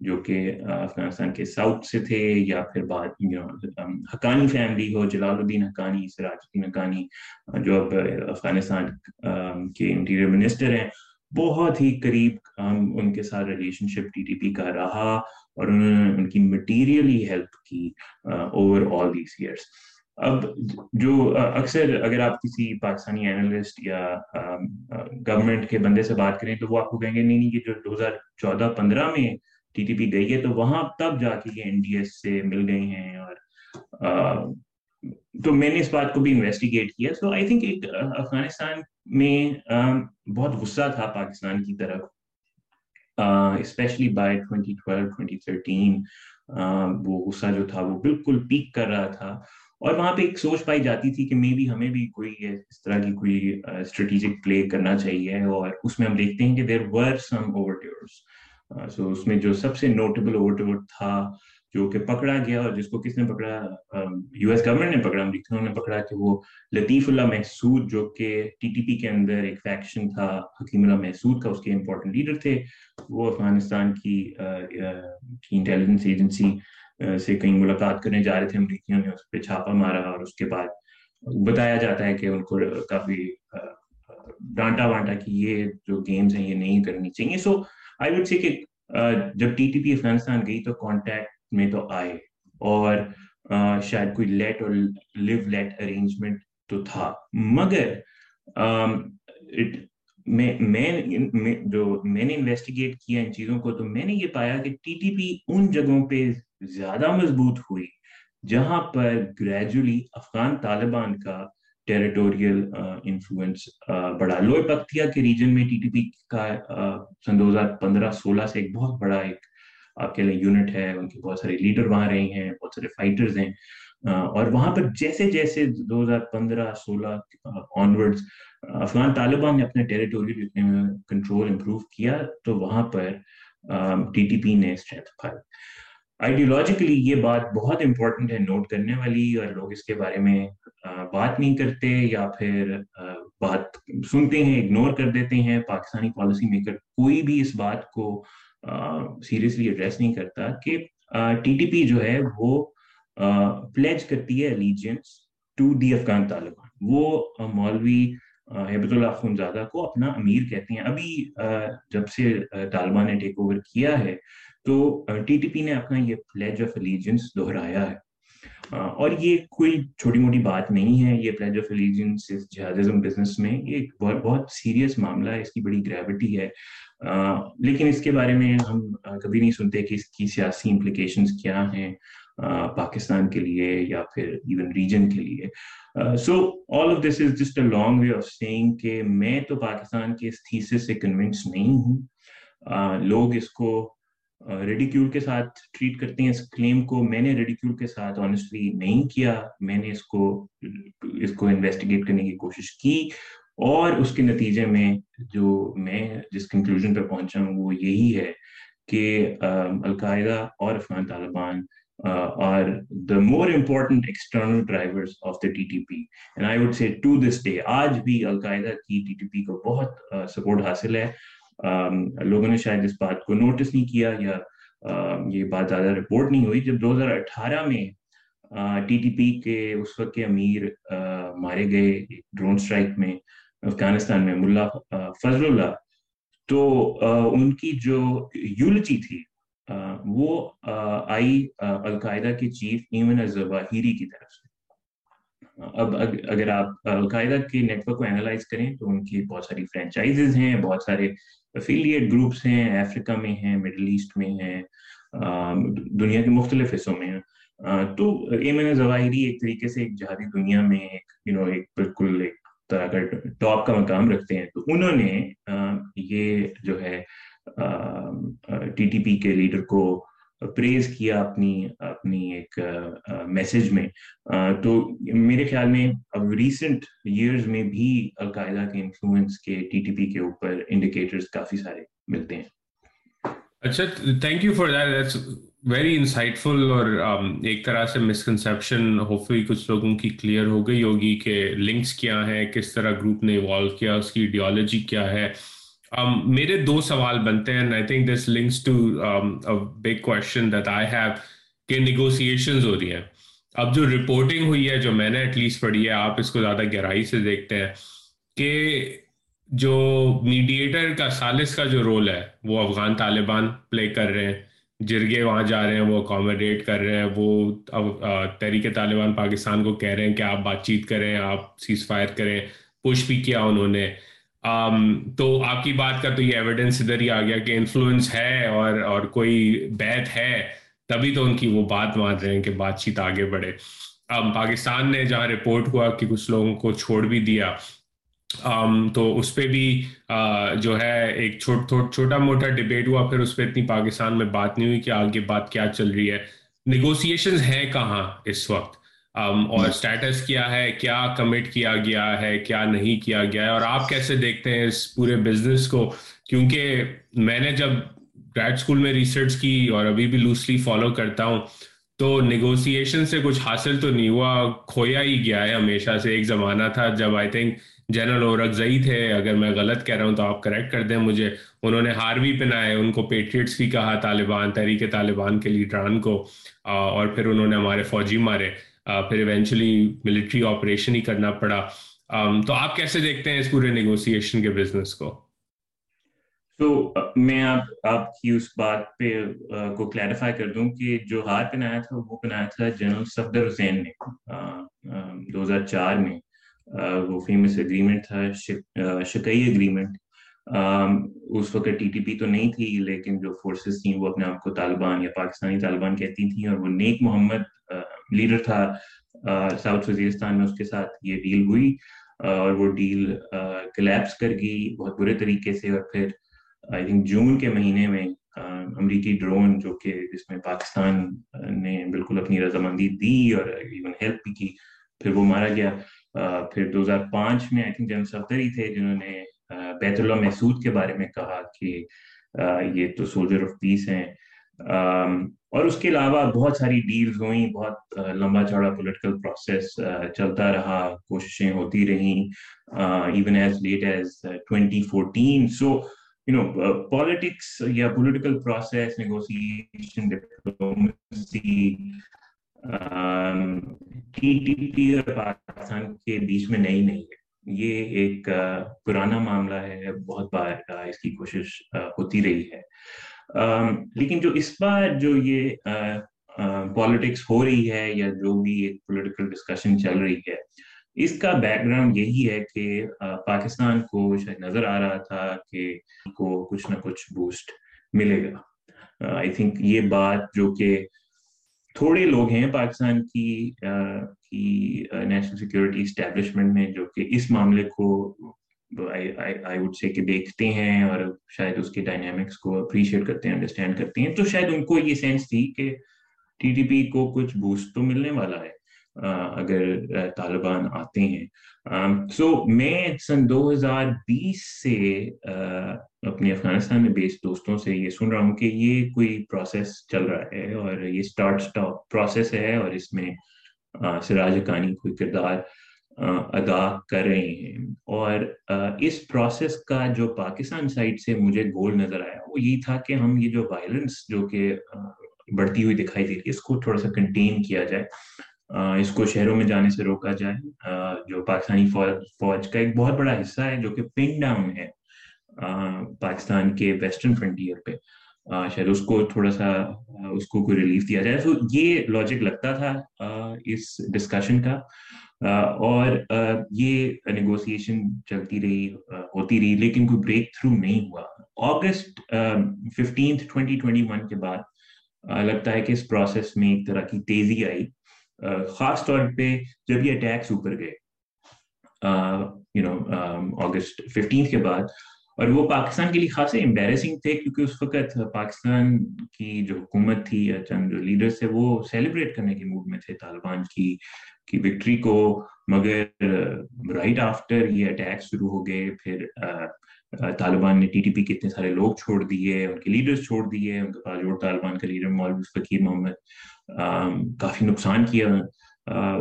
جو کہ افغانستان کے ساؤتھ سے تھے، یا پھر بعد حقانی فیملی ہو، جلال الدین حقانی، سراج الدین حقانی، جو اب افغانستان کے انٹیریئر منسٹر ہیں۔ بہت ہی قریب ان کے ساتھ relationship T T P کا رہا اور انہوں نے ان کی مٹیریلی ہیلپ کی اوور آل دیس ایئرس اب جو اکثر اگر آپ کسی پاکستانی اینالسٹ یا گورنمنٹ کے بندے سے بات کریں تو وہ آپ کو کہیں گے نہیں نہیں یہ جو دو ہزار چودہ، پندرہ میں ٹی ٹی پی گئی ہے تو وہاں تب جا کے یہ این ڈی ایس سے مل گئی ہیں اور تو میں نے اس بات کو بھی انویسٹیگیٹ کیا۔ سو آئی تھنک ایک افغانستان میں بہت غصہ تھا پاکستان کی طرف۔ Especially by twenty twelve twenty thirteen وہ غصہ جو تھا وہ بالکل پیک کر رہا تھا۔ اور وہاں پہ ایک سوچ پائی جاتی تھی کہ مے بی ہمیں بھی کوئی اس طرح کی کوئی اسٹریٹجک پلے کرنا چاہیے اور اس میں ہم دیکھتے ہیں کہ دیر ور سم اوور سو اس میں جو سب سے نوٹیبل اوور تھا جو کہ پکڑا گیا اور جس کو کس نے پکڑا یو ایس گورنمنٹ نے پکڑا، امریکہ نے پکڑا کہ وہ لطیف اللہ محسود جو کہ ٹی ٹی پی کے اندر ایک فیکشن تھا، حکیم اللہ محسود کا، اس کے امپورٹنٹ لیڈر تھے، وہ افغانستان کی انٹیلیجنس ایجنسی سے کہیں ملاقات کرنے جا رہے تھے، امریکیوں نے اس پہ چھاپا مارا اور اس کے بعد بتایا جاتا ہے کہ ان کو کافی ڈانٹا وانٹا کہ یہ جو گیمز ہیں یہ نہیں کرنی چاہیے۔ سو آئی وڈ سی کہ جب ٹی ٹی پی افغانستان گئی تو کانٹیکٹ میں تو آئے۔ اور شاید کوئی لیٹ اور لیو لیٹ ارینجمنٹ تو تھا۔ مگر میں جو میں نے انویسٹیگیٹ کیا ان چیزوں کو تو میں نے یہ پایا کہ ٹی ٹی پی ان جگہوں پہ زیادہ مضبوط ہوئی جہاں پر گریجولی افغان طالبان کا ٹیریٹوریل انفلوئنس بڑا لوئے پکتیا کے ریجن میں ٹی ٹی پی کا سن دو ہزار پندرہ سولہ سے ایک بہت بڑا ایک آپ کے لیے یونٹ ہے، ان کے بہت سارے لیڈر وہاں رہے ہیں، بہت سارے فائٹرز ہیں۔ اور وہاں پر جیسے جیسے دو ہزار پندرہ، سولہ آنورڈ افغان طالبان نے اپنے ٹیریٹوری کنٹرول امپروو کیا تو وہاں پر ٹی ٹی پی نے اسٹرینتھ پائی آئیڈیولوجیکلی یہ بات بہت امپورٹنٹ ہے نوٹ کرنے والی اور لوگ اس کے بارے میں بات نہیں کرتے یا پھر بات سنتے ہیں اگنور کر دیتے ہیں۔ پاکستانی پالیسی میکر کوئی بھی اس بات کو سیریسلی ایڈریس نہیں کرتا کہ ٹی ٹی پی جو ہے وہ پلیج کرتی ہے allegiance to the Afghan Taliban وہ مولوی حبت اللہ خونزادہ کو اپنا امیر کہتے ہیں۔ ابھی جب سے طالبان نے ٹیک اوور کیا ہے تو ٹی ٹی پی نے اپنا یہ پلیج آف الیجنس دہرایا ہے۔ اور یہ کوئی چھوٹی موٹی بات نہیں ہے، یہ پلیج آف الیجنس جہازم بزنس میں یہ بہت سیریس معاملہ ہے، اس کی بڑی گریوٹی ہے۔ لیکن اس کے بارے میں ہم کبھی نہیں سنتے کہ اس کی سیاسی امپلیکیشنز کیا ہیں پاکستان کے لیے یا پھر ایون ریجن کے لیے۔ So all of this is just a long way of saying کہ میں تو پاکستان کے اس تھیسس سے کنونس نہیں ہوں۔ لوگ اس کو ریڈیکیول کے ساتھ ٹریٹ کرتے ہیں اس کلیم کو. میں نے ریڈیکیول کے ساتھ آنےسٹلی نہیں کیا. میں نے اس کو اس کو انویسٹیگیٹ کرنے کی کوشش کی اور اس کے نتیجے میں جو میں جس کنکلوژن پہ پہنچا ہوں وہ یہی ہے کہ القاعدہ اور Afghan Taliban are the more important external drivers of the T T P and I would say to this day آج بھی القاعدہ کی ٹی ٹی پی کو بہت سپورٹ حاصل ہے لوگوں نے شاید اس بات کو نوٹس نہیں کیا یا یہ بات زیادہ رپورٹ نہیں ہوئی۔ جب دو ہزار اٹھارہ میں ٹی ٹی پی کے اس وقت کے امیر مارے گئے ڈرون اسٹرائک میں، افغانستان میں، ملا فضل اللہ تو ان کی جو یولچی تھی وہ آئی القاعدہ کے چیف ایمن الظواہری کی طرف سے۔ اب اگر آپ القاعدہ کے نیٹ ورک کو اینالائز کریں تو ان کی بہت ساری فرینچائزز ہیں، بہت سارے افیلیٹ گروپس ہیں افریقہ میں ہیں مڈل ایسٹ میں ہیں دنیا کے مختلف حصوں میں ہیں۔ تو ایمن ظواہری ایک طریقے سے ایک جہادی دنیا میں ایک یو نو ایک بالکل ایک طرح کا ٹاپ کا مقام رکھتے ہیں۔ تو انہوں نے یہ جو ہے ٹی ٹی پی کے لیڈر کو پریز کیا اپنی اپنی ایک میسج میں تو میرے خیال میں اب ریسنٹ ایئرز میں بھی القاعدہ کے انفلوئنس کے ٹی ٹی پی کے اوپر انڈیکیٹرز کافی سارے ملتے ہیں اچھا thank you for that very insightful اور ایک طرح سے مسکنسیپشن ہوپفلی کچھ لوگوں کی کلیئر ہو گئی ہوگی کہ لنکس کیا ہیں کس طرح گروپ نے ایوالو کیا اس کی ایڈیالوجی کیا ہے Um, میرے دو سوال بنتے ہیں I think this links to big question that I have کہ نیگوسیشنز ہو رہی ہیں. اب جو رپورٹنگ ہوئی ہے، جو میں نے ایٹ لیسٹ پڑھی ہے، آپ اس کو زیادہ گہرائی سے دیکھتے ہیں، کہ جو میڈیٹر کا سالس کا جو رول ہے، وہ افغان طالبان پلے کر رہے ہیں. جرگے وہاں جا رہے ہیں، وہ اکاموڈیٹ کر رہے ہیں، وہ تحریک طالبان پاکستان کو کہہ رہے ہیں کہ آپ بات چیت کریں، آپ سیز فائر کریں. پش بھی کیا انہوں نے. Um, تو آپ کی بات کا تو یہ ایویڈنس ادھر ہی آ گیا کہ انفلوئنس ہے اور اور کوئی بیت ہے، تبھی تو ان کی وہ بات مان رہے ہیں کہ بات چیت آگے بڑھے۔ um, پاکستان نے جہاں رپورٹ ہوا کہ کچھ لوگوں کو چھوڑ بھی دیا um, تو اس پہ بھی جو ہے ایک چھوٹا موٹا ڈبیٹ ہوا، پھر اس پہ اتنی پاکستان میں بات نہیں ہوئی کہ آگے بات کیا چل رہی ہے۔ نیگوسیشن ہے کہاں اس وقت؟ اور اسٹیٹس کیا ہے، کیا کمٹ کیا گیا ہے، کیا نہیں کیا گیا ہے، اور آپ کیسے دیکھتے ہیں اس پورے بزنس کو؟ کیونکہ میں نے جب گریڈ اسکول میں ریسرچ کی اور ابھی بھی لوسلی فالو کرتا ہوں، تو نیگوسیشن سے کچھ حاصل تو نہیں ہوا، کھویا ہی گیا ہے ہمیشہ سے، ایک زمانہ تھا جب آئی تھنک جنرل اورکزئی تھے، اگر میں غلط کہہ رہا ہوں تو آپ کریکٹ کر دیں مجھے۔ انہوں نے ہار بھی پہنائے ان کو پیٹریٹس بھی کہا، طالبان، تحریک طالبان کے لیڈران کو اور پھر انہوں نے ہمارے فوجی مارے۔ پھر ایونچولی ملٹری آپریشن ہی کرنا پڑا۔ تو آپ کیسے دیکھتے ہیں اس پورے نیگوسیشن کے بزنس کو؟ تو میں آپ آپ کی اس بات پہ کو کلیریفائی کر دوں کہ جو ہار پہنایا تھا، وہ پہنایا تھا جنرل صفدر حسین نے۔ دو ہزار چار میں وہ فیمس اگریمنٹ تھا شکئی اگریمنٹ اس وقت ٹی ٹی پی تو نہیں تھی، لیکن جو فورسز تھیں، وہ اپنے آپ کو طالبان یا پاکستانی طالبان کہتی تھیں اور وہ نیک محمد لیڈر تھا ساؤتھ وزیرستان میں اس کے ساتھ یہ ڈیل ہوئی اور وہ ڈیل کلیپس کر گئی بہت برے طریقے سے، اور پھر آئی تھنک جون کے مہینے میں امریکی ڈرون جو کہ جس میں پاکستان نے بالکل اپنی رضامندی دی اور ایون ہیلپ بھی کی، پھر وہ مارا گیا۔ پھر دو ہزار پانچ میں آئی تھنک جنرل صفدر ہی تھے جنہوں نے بیت اللہ محسود کے بارے میں کہا کہ یہ تو سولجر آف پیس ہیں۔ اور اس کے علاوہ بہت ساری ڈیلز ہوئیں، بہت لمبا چوڑا پولیٹیکل پروسیس چلتا رہا، کوششیں ہوتی رہیں even as late as twenty fourteen so you know politics یا political process negotiation diplomacy T T P اور پاکستان کے بیچ میں نئی نہیں ہے۔ یہ ایک پرانا معاملہ ہے، بہت بار اس کی کوشش ہوتی رہی ہے۔ لیکن جو اس بار جو یہ پالیٹکس ہو رہی ہے یا جو بھی ایک پولیٹیکل ڈسکشن چل رہی ہے، اس کا بیک گراؤنڈ یہی ہے کہ پاکستان کو شاید نظر آ رہا تھا کہ کو کچھ نہ کچھ بوسٹ ملے گا۔ آئی تھنک یہ بات جو کہ تھوڑے لوگ ہیں پاکستان کی کی نیشنل سیکورٹی اسٹیبلشمنٹ میں جو کہ اس معاملے کو آئی وڈ سے کہ دیکھتے ہیں اور شاید اس کے ڈائنامکس کو اپریشیٹ کرتے ہیں انڈرسٹینڈ کرتے ہیں. تو شاید ان کو یہ سینس تھی کہ ٹی ٹی پی کو کچھ بوسٹ تو ملنے والا ہے اگر طالبان آتے ہیں. سو میں سن دو ہزار بیس سے اپنے افغانستان میں بیس دوستوں سے یہ سن رہا ہوں کہ یہ کوئی پروسیس چل رہا ہے اور یہ اسٹارٹ اسٹاپ پروسیس ہے اور اس میں سراج حقانی کوئی کردار ادا کر رہے ہیں۔ اور اس پروسیس کا جو پاکستان سائڈ سے مجھے گول نظر آیا، وہ یہی تھا کہ ہم یہ جو وائلنس جو کہ بڑھتی ہوئی دکھائی دے رہی ہے، اس کو تھوڑا سا کنٹین کیا جائے۔ اس کو شہروں میں جانے سے روکا جائے۔ جو پاکستانی فوج کا ایک بہت بڑا حصہ ہے جو کہ پنگ ڈاؤن ہے پاکستان کے ویسٹرن فرنٹیئر پہ۔ شاید اس کو تھوڑا سا اس کو کوئی ریلیف دیا جائے۔ تو یہ لاجک لگتا تھا اس ڈسکشن کا۔ اور یہ نیگوسیشن چلتی رہی ہوتی رہی، لیکن کوئی بریک تھرو نہیں ہوا۔ August fifteenth twenty twenty one کے بعد لگتا ہے کہ اس پروسیس میں ایک طرح کی تیزی آئی۔ خاص طور پہ جب یہ اٹیکس اوپر گئے یو نو اگست ففٹینتھ کے بعد اور وہ پاکستان کے لیے خاصے امبیرسنگ تھے کیونکہ اس وقت پاکستان کی جو حکومت تھی یا چند جو لیڈرس تھے وہ سیلیبریٹ کرنے کے موڈ میں تھے طالبان کی کی وکٹری کو۔ مگر رائٹ آفٹر یہ اٹیک شروع ہو گئے، پھر طالبان نے ٹی ٹی پی کے اتنے سارے لوگ چھوڑ دیے، ان کے لیڈرز چھوڑ دیے، ان کے باجوڑ طالبان کا لیڈر مولوی فقیر محمد کافی نقصان کیا۔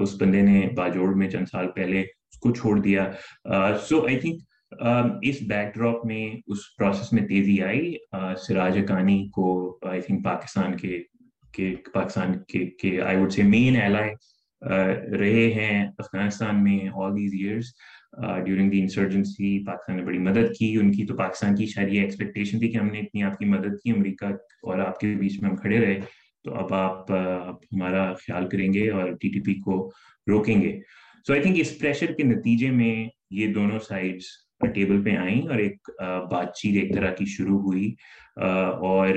اس بندے نے باجوڑ میں چند سال پہلے اس کو چھوڑ دیا۔ سو آئی تھنک اس بیک ڈراپ میں اس پروسیس میں تیزی آئی۔ سراج اکانی کو آئی تھنک پاکستان کے پاکستان کے آئی وڈ سے مین ایلائی رہے ہیں افغانستان میں all these years during the insurgency Pakistan نے بڑی مدد کی۔ ان کی تو پاکستان کی شاید یہ ایکسپیکٹیشن تھی کہ ہم نے اتنی آپ کی مدد کی، امریکہ اور آپ کے بیچ میں ہم کھڑے رہے۔ تو اب آپ ہمارا خیال کریں گے اور ٹی ٹی پی کو روکیں گے۔ سو آئی تھنک اس پریشر کے نتیجے میں یہ دونوں سائڈس ٹیبل پہ آئیں اور ایک بات چیت ایک طرح کی شروع ہوئی۔ اور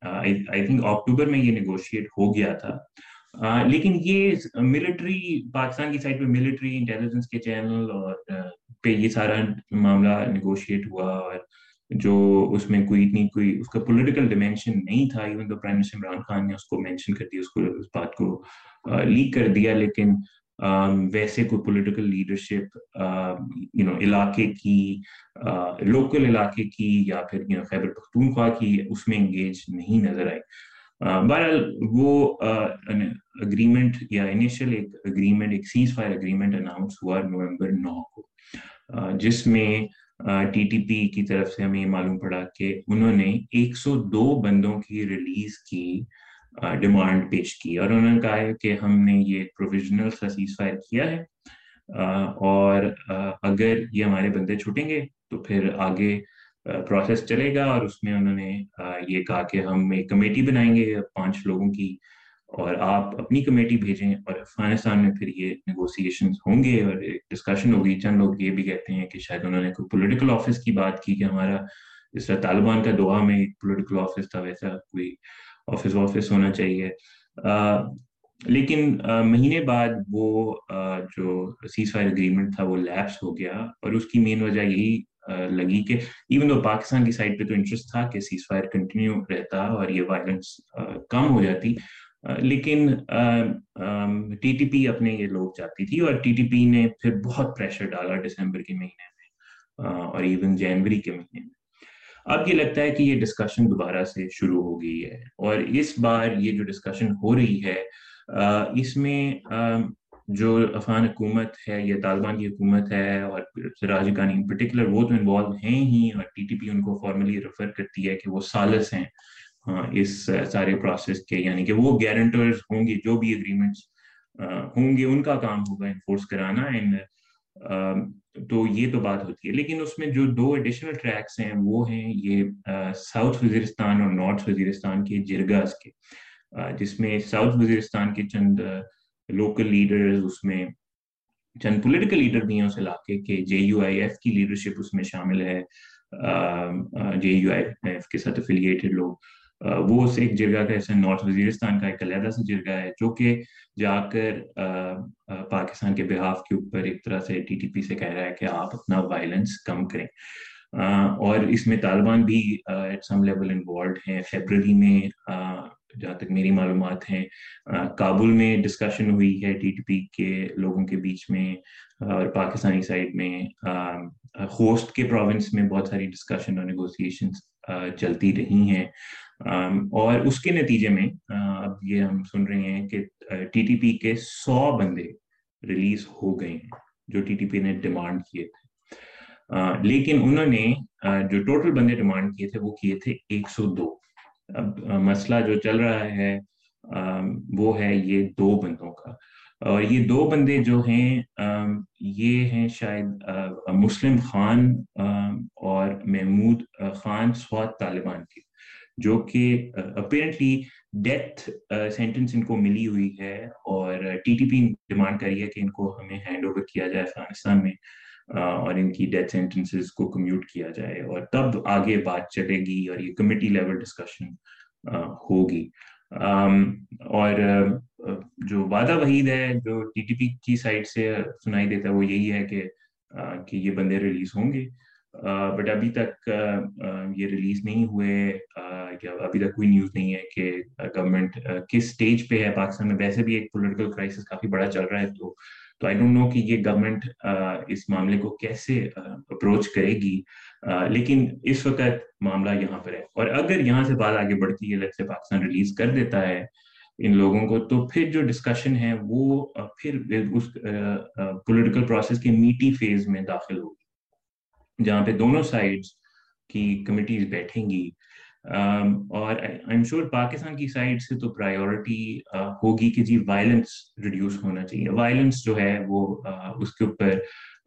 آئی تھنک اکتوبر میں یہ نیگوشیٹ ہو گیا تھا۔ لیکن یہ ملٹری پاکستان کی سائڈ پہ ملٹری انٹیلیجنس کے چینل اور پہ یہ سارا معاملہ نیگوشیٹ ہوا اور جو اس میں کوئی اتنی کوئی، اس کا پولیٹیکل ڈیمینشن نہیں تھا۔ ایون تو پرائم منسٹر عمران خان نے اس کو مینشن کر دیا، اس کو، اس بات کو لیک کر دیا، لیکن Um, ویسے کوئی پولیٹیکل لیڈرشپ یو نو علاقے کی uh, لوکل علاقے کی یا پھر یو نو خیبر پختونخوا کی اس میں انگیج نہیں نظر آئی. Uh, بہرحال وہ uh, اگریمنٹ یا انیشل ایک اگریمنٹ ایک سیز فائر اگریمنٹ اناؤنس ہوا نومبر نو کو. جس میں ٹی ٹی پی کی طرف سے ہمیں یہ معلوم پڑا کہ انہوں نے ایک سو دو بندوں کی ریلیز کی ڈیمانڈ پیش کی اور انہوں نے کہا کہ ہم نے یہ پروویژنل سیز فائر کیا ہے اور اگر یہ ہمارے بندے چھوٹیں گے تو پھر آگے پروسیس چلے گا اور اس میں انہوں نے یہ کہا کہ ہم ایک کمیٹی بنائیں گے پانچ لوگوں کی اور آپ اپنی کمیٹی بھیجیں اور افغانستان میں پھر یہ نیگوسیشن ہوں گے اور ایک ڈسکشن ہوگی۔ چند لوگ یہ بھی کہتے ہیں کہ شاید انہوں نے کوئی پولیٹیکل آفس کی بات کی کہ ہمارا جس طرح طالبان کا دعا میں ایک پولیٹیکل آفس تھا، ویسا کوئی آفس وافس ہونا چاہیے۔ لیکن مہینے بعد وہ جو سیز فائر اگریمنٹ تھا وہ لیپس ہو گیا اور اس کی مین وجہ یہی لگی کہ ایون دو پاکستان کی سائڈ پہ تو انٹرسٹ تھا کہ سیز فائر کنٹینیو رہتا اور یہ وائلنس کم ہو جاتی لیکن ٹی ٹی پی اپنے یہ لوگ چاہتی تھی اور ٹی ٹی پی نے پھر بہت پریشر ڈالا دسمبر کے مہینے میں اور ایون جنوری کے مہینے میں۔ اب یہ لگتا ہے کہ یہ ڈسکشن دوبارہ سے شروع ہو گئی ہے اور اس بار یہ جو ڈسکشن ہو رہی ہے اس میں جو افغان حکومت ہے یا طالبان کی حکومت ہے اور سراج کانی ان پرٹیکولر وہ تو انوالو ہیں ہی اور ٹی ٹی پی ان کو فارملی ریفر کرتی ہے کہ وہ سالس ہیں اس سارے پروسیس کے یعنی کہ وہ گارنٹرز ہوں گے جو بھی اگریمنٹس ہوں گے، ان کا کام ہوگا انفورس کرانا اینڈ تو یہ تو بات ہوتی ہے۔ لیکن اس میں جو دو ایڈیشنل ٹریکس ہیں، وہ ہیں یہ ساؤتھ وزیرستان اور نارتھ وزیرستان کے جرگاز کے۔ جس میں ساؤتھ وزیرستان کے چند لوکل لیڈرز اس میں چند پولیٹیکل لیڈر بھی ہیں اس علاقے کے۔ جے یو آئی ایف کی لیڈرشپ اس میں شامل ہے۔ جے یو آئی ایف کے ساتھ افیلیٹڈ لوگ۔ وہ اس ایک جرگہ کا ایسا نارتھ وزیرستان کا ایک علیحدہ سا جرگہ ہے، جو کہ جا کر پاکستان کے بحاف کے اوپر ایک طرح سے ٹی ٹی پی سے کہہ رہا ہے کہ آپ اپنا وائلنس کم کریں۔ اور اس میں طالبان بھی ایٹ سم لیول انوالوڈ ہیں۔ فیبرری میں جہاں تک میری معلومات ہیں کابل میں ڈسکشن ہوئی ہے ٹی ٹی پی کے لوگوں کے بیچ میں اور پاکستانی سائڈ میں خوست کے پروونس میں بہت ساری ڈسکشن اور نیگوسیشن چلتی رہی ہیں۔ اور اس کے نتیجے میں اب یہ ہم سن رہے ہیں کہ ٹی ٹی پی کے سو بندے ریلیز ہو گئے ہیں، جو ٹی ٹی پی نے ڈیمانڈ کیے تھے۔ لیکن انہوں نے جو ٹوٹل بندے ڈیمانڈ کیے تھے وہ کیے تھے ایک سو دو۔ اب مسئلہ جو چل رہا ہے وہ ہے یہ دو بندوں کا۔ اور یہ دو بندے جو ہیں یہ ہیں شاید مسلم خان اور محمود خان سوات طالبان کے۔ جو کہ اپیرنٹلی ڈیتھ سینٹنس ان کو ملی ہوئی ہے اور ٹی ٹی پی ڈیمانڈ کری ہے کہ ان کو ہمیں ہینڈ اوور کیا جائے افغانستان میں اور ان کی ڈیتھ سینٹنسز کو کمیوٹ کیا جائے اور تب آگے بات چلے گی اور یہ کمیٹی لیول ڈسکشن ہوگی۔ اور جو وعدہ وحید ہے، جو ٹی ٹی پی کی سائڈ سے سنائی دیتا ہے، وہ یہی ہے کہ کہ یہ بندے ریلیز ہوں گے۔ بٹ ابھی تک یہ ریلیز نہیں ہوئے۔ یا ابھی تک کوئی نیوز نہیں ہے کہ گورنمنٹ کس سٹیج پہ ہے پاکستان میں۔ ویسے بھی ایک پولیٹیکل کرائسس کافی بڑا چل رہا ہے تو تو آئی ڈونٹ نو کہ یہ گورنمنٹ اس معاملے کو کیسے اپروچ کرے گی۔ لیکن اس وقت معاملہ یہاں پر ہے۔ اور اگر یہاں سے بات آگے بڑھتی ہے سے پاکستان ریلیز کر دیتا ہے ان لوگوں کو، تو پھر جو ڈسکشن ہے وہ پھر اس پولیٹیکل پروسیس کے میٹی فیز میں داخل ہوگی۔ جہاں پہ دونوں سائڈز کی کمیٹیز بیٹھیں گی۔ Um, اور ایم شور پاکستان کی سائڈ سے تو پرائیورٹی uh, ہوگی کہ جی وائلنس ریڈیوس ہونا چاہیے۔ وائلنس جو ہے وہ uh, اس کے اوپر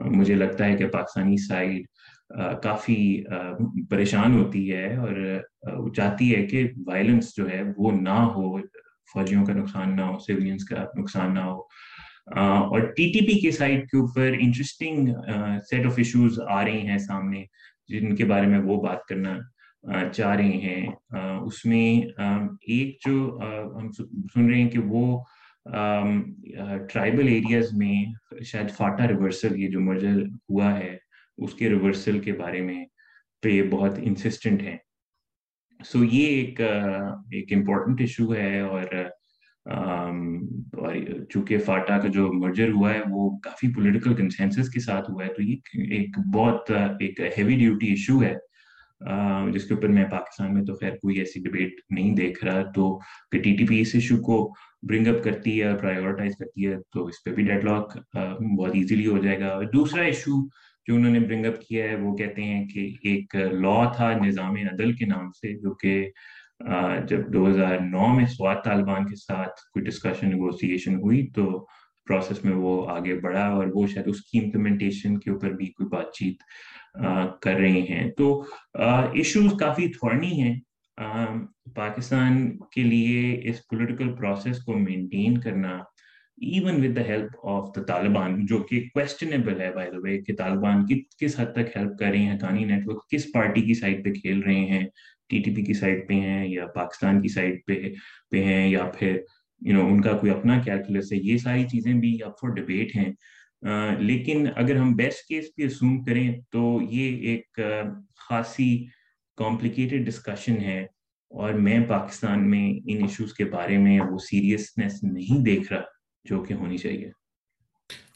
مجھے لگتا ہے کہ پاکستانی سائڈ uh, کافی پریشان ہوتی ہے اور چاہتی ہے کہ وائلنس جو ہے وہ نہ ہو، فوجیوں کا نقصان نہ ہو سیولینس کا نقصان نہ ہو۔ اور ٹی ٹی پی کے سائڈ کے اوپر انٹرسٹنگ سیٹ آف ایشوز آ رہی ہیں سامنے، جن کے بارے میں وہ بات کرنا چاہ رہے ہیں۔ اس میں ایک جو ہم سن رہے ہیں کہ وہ ٹرائبل ایریاز میں، شاید فاٹا ریورسل یہ جو مرجر ہوا ہے، اس کے ریورسل کے بارے میں پہ بہت انسسٹنٹ ہیں۔ سو یہ ایک ایک امپورٹنٹ ایشو ہے اور چونکہ فاٹا کا جو مرجر ہوا ہے، وہ کافی پولیٹیکل کنسنسس کے ساتھ ہوا ہے۔ تو یہ ایک بہت ایک ہیوی ڈیوٹی ایشو ہے۔ جس کے اوپر میں پاکستان میں تو خیر کوئی ایسی ڈبیٹ نہیں دیکھ رہا، تو کہ ٹی ٹی پی اس ایشو کو برنگ اپ کرتی ہے پرائیورٹائز کرتی ہے، تو اس پہ بھی ڈیڈ لاک بہت ایزیلی ہو جائے گا۔ اور دوسرا ایشو جو انہوں نے برنگ اپ کیا ہے، وہ کہتے ہیں کہ ایک لا تھا نظام عدل کے نام سے، جو کہ جب دو ہزار نو میں سوات طالبان کے ساتھ کوئی ڈسکشن نیگوسیشن ہوئی، تو پروسیس میں وہ آگے بڑھا اور وہ شاید اس کی امپلیمنٹیشن کے اوپر بھی کوئی بات چیت کر رہے ہیں۔ تو ایشوز کافی تھورنی ہیں۔ پاکستان کے لیے اس پولیٹیکل پروسیس کو مینٹین کرنا even with the help of the Taliban جو کہ کوشچنیبل ہے بائی دا وے کہ طالبان کس حد تک ہیلپ کر رہے ہیں؟ حقانی نیٹ ورک کس پارٹی کی سائڈ پہ کھیل رہے ہیں؟ ٹی ٹی پی کی سائڈ پہ ہیں یا پاکستان کی سائڈ پہ پہ ہیں یا پھر یو نو ان کا کوئی اپنا کیلکولس ہے، یہ ساری چیزیں بھی اپ فور ڈبیٹ ہیں۔ لیکن اگر ہم بیسٹ کیس بھی اسوم کریں تو یہ ایک خاصی کمپلیکیٹڈ ڈسکشن ہے۔ اور میں پاکستان میں ان ایشوز کے بارے میں وہ سیریسنیس نہیں دیکھ رہا جو کہ ہونی چاہیے۔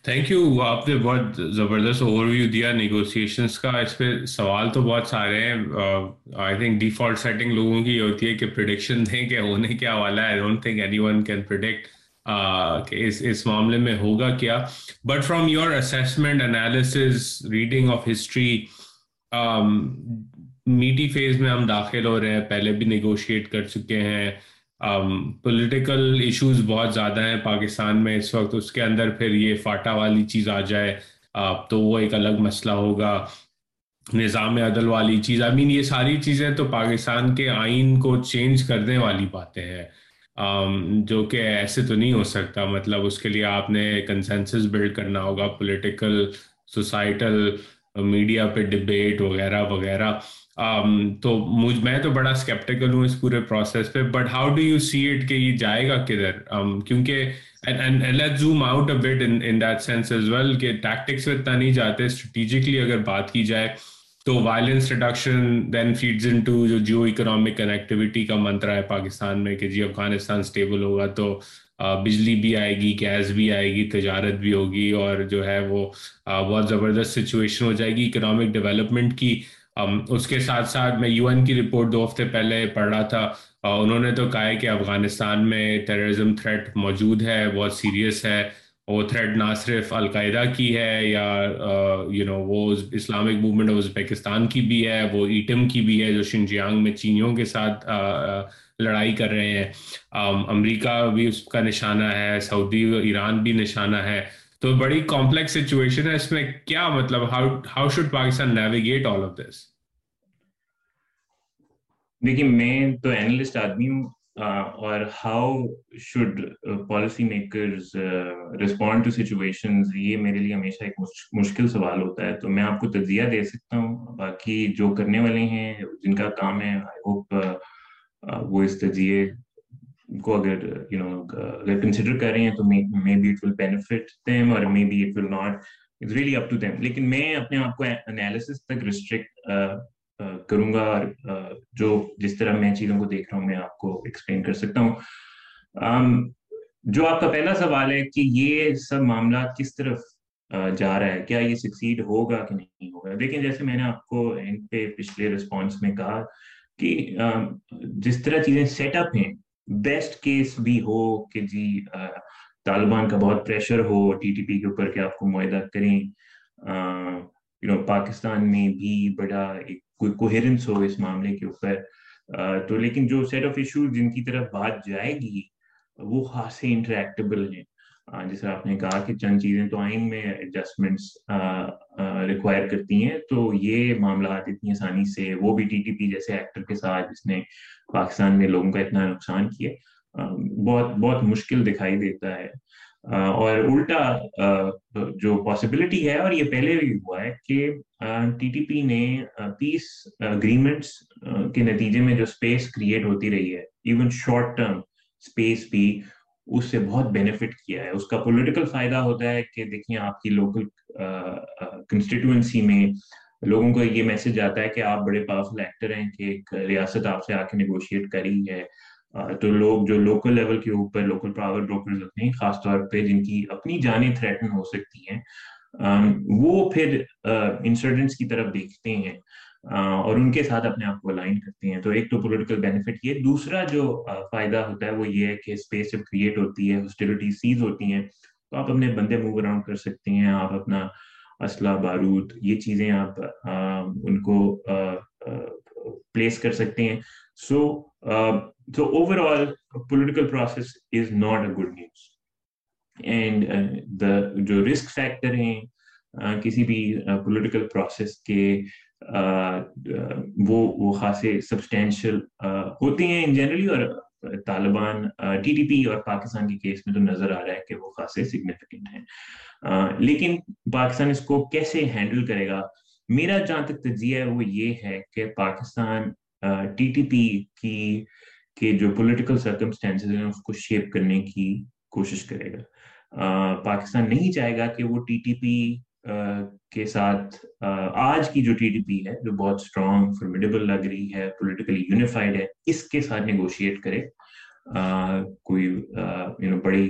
تھینک یو آپ نے بہت زبردست اوور ویو دیا نیگوسیشنس کا۔ اس پہ سوال تو بہت سارے ہیں۔ آئی تھنک ڈیفالٹ سیٹنگ لوگوں کی ہوتی ہے کہ پرڈکشن دیں کہ ہونے کیا والا ہے۔ I don't think anyone can predict کہ اس اس معاملے میں ہوگا کیا۔ But from your assessment analysis reading of history meaty phase میں ہم داخل ہو رہے ہیں۔ پہلے بھی نیگوشیٹ کر چکے ہیں۔ Um, پولیٹیکل ایشوز بہت زیادہ ہیں پاکستان میں اس وقت، اس کے اندر پھر یہ فاٹا والی چیز آ جائے تو وہ ایک الگ مسئلہ ہوگا۔ نظام عدل والی چیز آئی مین یہ ساری چیزیں تو پاکستان کے آئین کو چینج کرنے والی باتیں ہیں۔ um، جو کہ ایسے تو نہیں ہو سکتا۔ مطلب اس کے لیے آپ نے کنسنسس بلڈ کرنا ہوگا پولیٹیکل سوسائٹل میڈیا پہ ڈبیٹ وغیرہ وغیرہ۔ Um, تو مجھ میں تو بڑا اسکیپٹیکل ہوں اس پورے پروسیس پہ but how do you see it کہ یہ جائے گا کدھر? Um, کیونکہ zoom out but in that sense well کہ ٹیکٹکس میں اتنا نہیں جاتے اسٹریٹجکلی اگر بات کی جائے تو violence reduction then feeds into جو جیو اکنامک کنیکٹیوٹی کا منترا ہے پاکستان میں کہ جی افغانستان اسٹیبل ہوگا تو بجلی بھی آئے گی گیس بھی آئے گی، تجارت بھی ہوگی اور جو ہے وہ بہت زبردست سچویشن ہو جائے گی اکنامک ڈیولپمنٹ کی اس کے ساتھ ساتھ میں یو این کی رپورٹ دو ہفتے پہلے پڑھ رہا تھا۔ انہوں نے تو کہا ہے کہ افغانستان میں ٹیررزم تھریٹ موجود ہے، بہت سیریس ہے۔ وہ تھریڈ نہ صرف القاعدہ کی ہے یا یو نو وہ اسلامک موومنٹ ازبیکستان کی بھی ہے، وہ ایٹم کی بھی ہے جو شنجیانگ میں چینیوں کے ساتھ لڑائی کر رہے ہیں۔ امریکہ بھی اس کا نشانہ ہے، سعودی ایران بھی نشانہ ہے۔ تو بڑی کمپلیکس سچویشن ہے، اس میں کیا مطلب how how should Pakistan navigate all of this دیکھیے، میں تو اینالسٹ آدمی ہوں اور how should policy makers respond to situation یہ میرے لیے ہمیشہ ایک مشکل سوال ہوتا ہے۔ تو میں آپ کو تجزیہ دے سکتا ہوں۔ باقی جو کرنے والے ہیں، جن کا کام ہے آئی ہوپ وہ اس تجزیے کو اگر یو نو اگر کنسیڈر کر رہے ہیں تو maybe it will benefit them اور maybe it will not it's really up to them لیکن میں اپنے آپ کو انالیسس تک ریسٹرکٹ کروں گا اور جو جس طرح میں چیزوں کو دیکھ رہا ہوں میں آپ کو ایکسپلین کر سکتا ہوں۔ جو آپ کا پہلا سوال ہے کہ یہ سب معاملات کس طرف جا رہا ہے؟ کیا یہ سکسیڈ ہوگا کہ نہیں ہوگا؟ لیکن جیسے میں نے آپ کو ان پہ پچھلے رسپانس میں کہا کہ جس طرح چیزیں سیٹ اپ ہیں بیسٹ کیس بھی ہو کہ جی طالبان کا بہت پریشر ہو، ٹی ٹی پی کے اوپر کہ آپ کو معاہدہ کریں پاکستان میں بھی بڑا ایک کوئی کوہرنس ہو اس معاملے کے اوپر تو لیکن جو سیٹ آف ایشو جن کی طرف بات جائے گی، وہ خاصے انٹریکٹیبل ہیں۔ جس طرح آپ نے کہا کہ چند چیزیں تو آئین میں ایڈجسٹمنٹس ریکوائر کرتی ہیں، تو یہ معاملات اتنی آسانی سے، وہ بھی ٹی ٹی پی جیسے ایکٹر کے ساتھ جس نے پاکستان میں لوگوں کا اتنا نقصان کیا بہت بہت مشکل دکھائی دیتا ہے۔ اور الٹا جو پاسبلٹی ہے، اور یہ پہلے بھی ہوا ہے کہ ٹی ٹی پی نے پیس اگریمنٹس کے نتیجے میں جو اسپیس کریٹ ہوتی رہی ہے ایون شارٹ ٹرم اسپیس بھی اس سے بہت بینیفٹ کیا ہے۔ اس کا پولیٹیکل فائدہ ہوتا ہے کہ دیکھیں آپ کی لوکل کنسٹیٹوئنسی میں لوگوں کو یہ میسج آتا ہے کہ آپ بڑے پاورفل ایکٹر ہیں کہ ایک ریاست آپ سے آ کے نیگوشیٹ کری ہے۔ تو لوگ جو لوکل لیول کے اوپر لوکل پاور بروکرز ہوتے ہیں، خاص طور پہ جن کی اپنی جانیں تھریٹن ہو سکتی ہیں وہ پھر انسرجنس کی طرف دیکھتے ہیں۔ اور ان کے ساتھ اپنے آپ کو الائن کرتے ہیں تو ایک تو پولیٹیکل بینیفٹ یہ دوسرا جو فائدہ ہوتا ہے وہ یہ ہے کہ اسپیس جب کریٹ ہوتی ہے ہاسٹیلٹی سیز ہوتی ہیں تو آپ اپنے بندے موو اراؤنڈ کر سکتے ہیں آپ اپنا اسلحہ بارود یہ چیزیں آپ ان کو پلیس کر سکتے ہیں so So overall, political process is not a good news. And uh, the جو رسک فیکٹر ہیں کسی بھی پولیٹیکل پروسیس کے وہ وہ خاصے سبسٹینشیل ہوتے ہیں ان جنرلی اور طالبان ٹی ٹی پی اور پاکستان کے کیس میں تو نظر آ رہا ہے کہ وہ خاصے سگنیفیکنٹ ہیں۔ لیکن پاکستان اس کو کیسے ہینڈل کرے گا؟ میرا جہاں تک تجزیہ ہے وہ یہ ہے کہ پاکستان ٹی ٹی پی کی کہ جو پولیٹیکل سرکمسٹینسز ہیں اس کو شیپ کرنے کی کوشش کرے گا۔ پاکستان نہیں چاہے گا کہ وہ ٹی ٹی پی کے ساتھ آج کی جو ٹی ٹی پی ہے، جو بہت اسٹرانگ فرمیڈیبل لگ رہی ہے پولیٹیکلی یونیفائڈ ہے، اس کے ساتھ نیگوشیٹ کرے۔ کوئی یو نو بڑی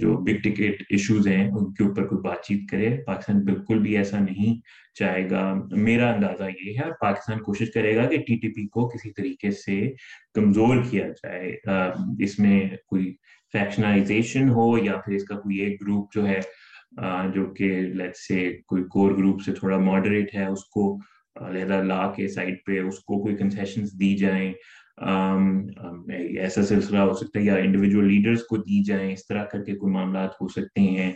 جو بگ ٹکٹ ایشوز ہیں، ان کے اوپر کوئی بات چیت کرے۔ پاکستان بالکل بھی ایسا نہیں چاہے گا۔ میرا اندازہ یہ ہے، اور پاکستان کوشش کرے گا کہ ٹی ٹی پی کو کسی طریقے سے کمزور کیا جائے۔ اس میں کوئی فیکشنائزیشن ہو یا پھر اس کا کوئی ایک گروپ جو ہے جو کہ لیٹ سے کوئی کور گروپ سے تھوڑا ماڈریٹ ہے، اس کو علیحدہ لا کے سائڈ پہ اس کو کوئی کنسیشنز دی جائیں۔ ایسا سلسلہ ہو سکتا ہے یا انڈیویجول لیڈرز کو دی جائیں، اس طرح کر کے کوئی معاملات ہو سکتے ہیں۔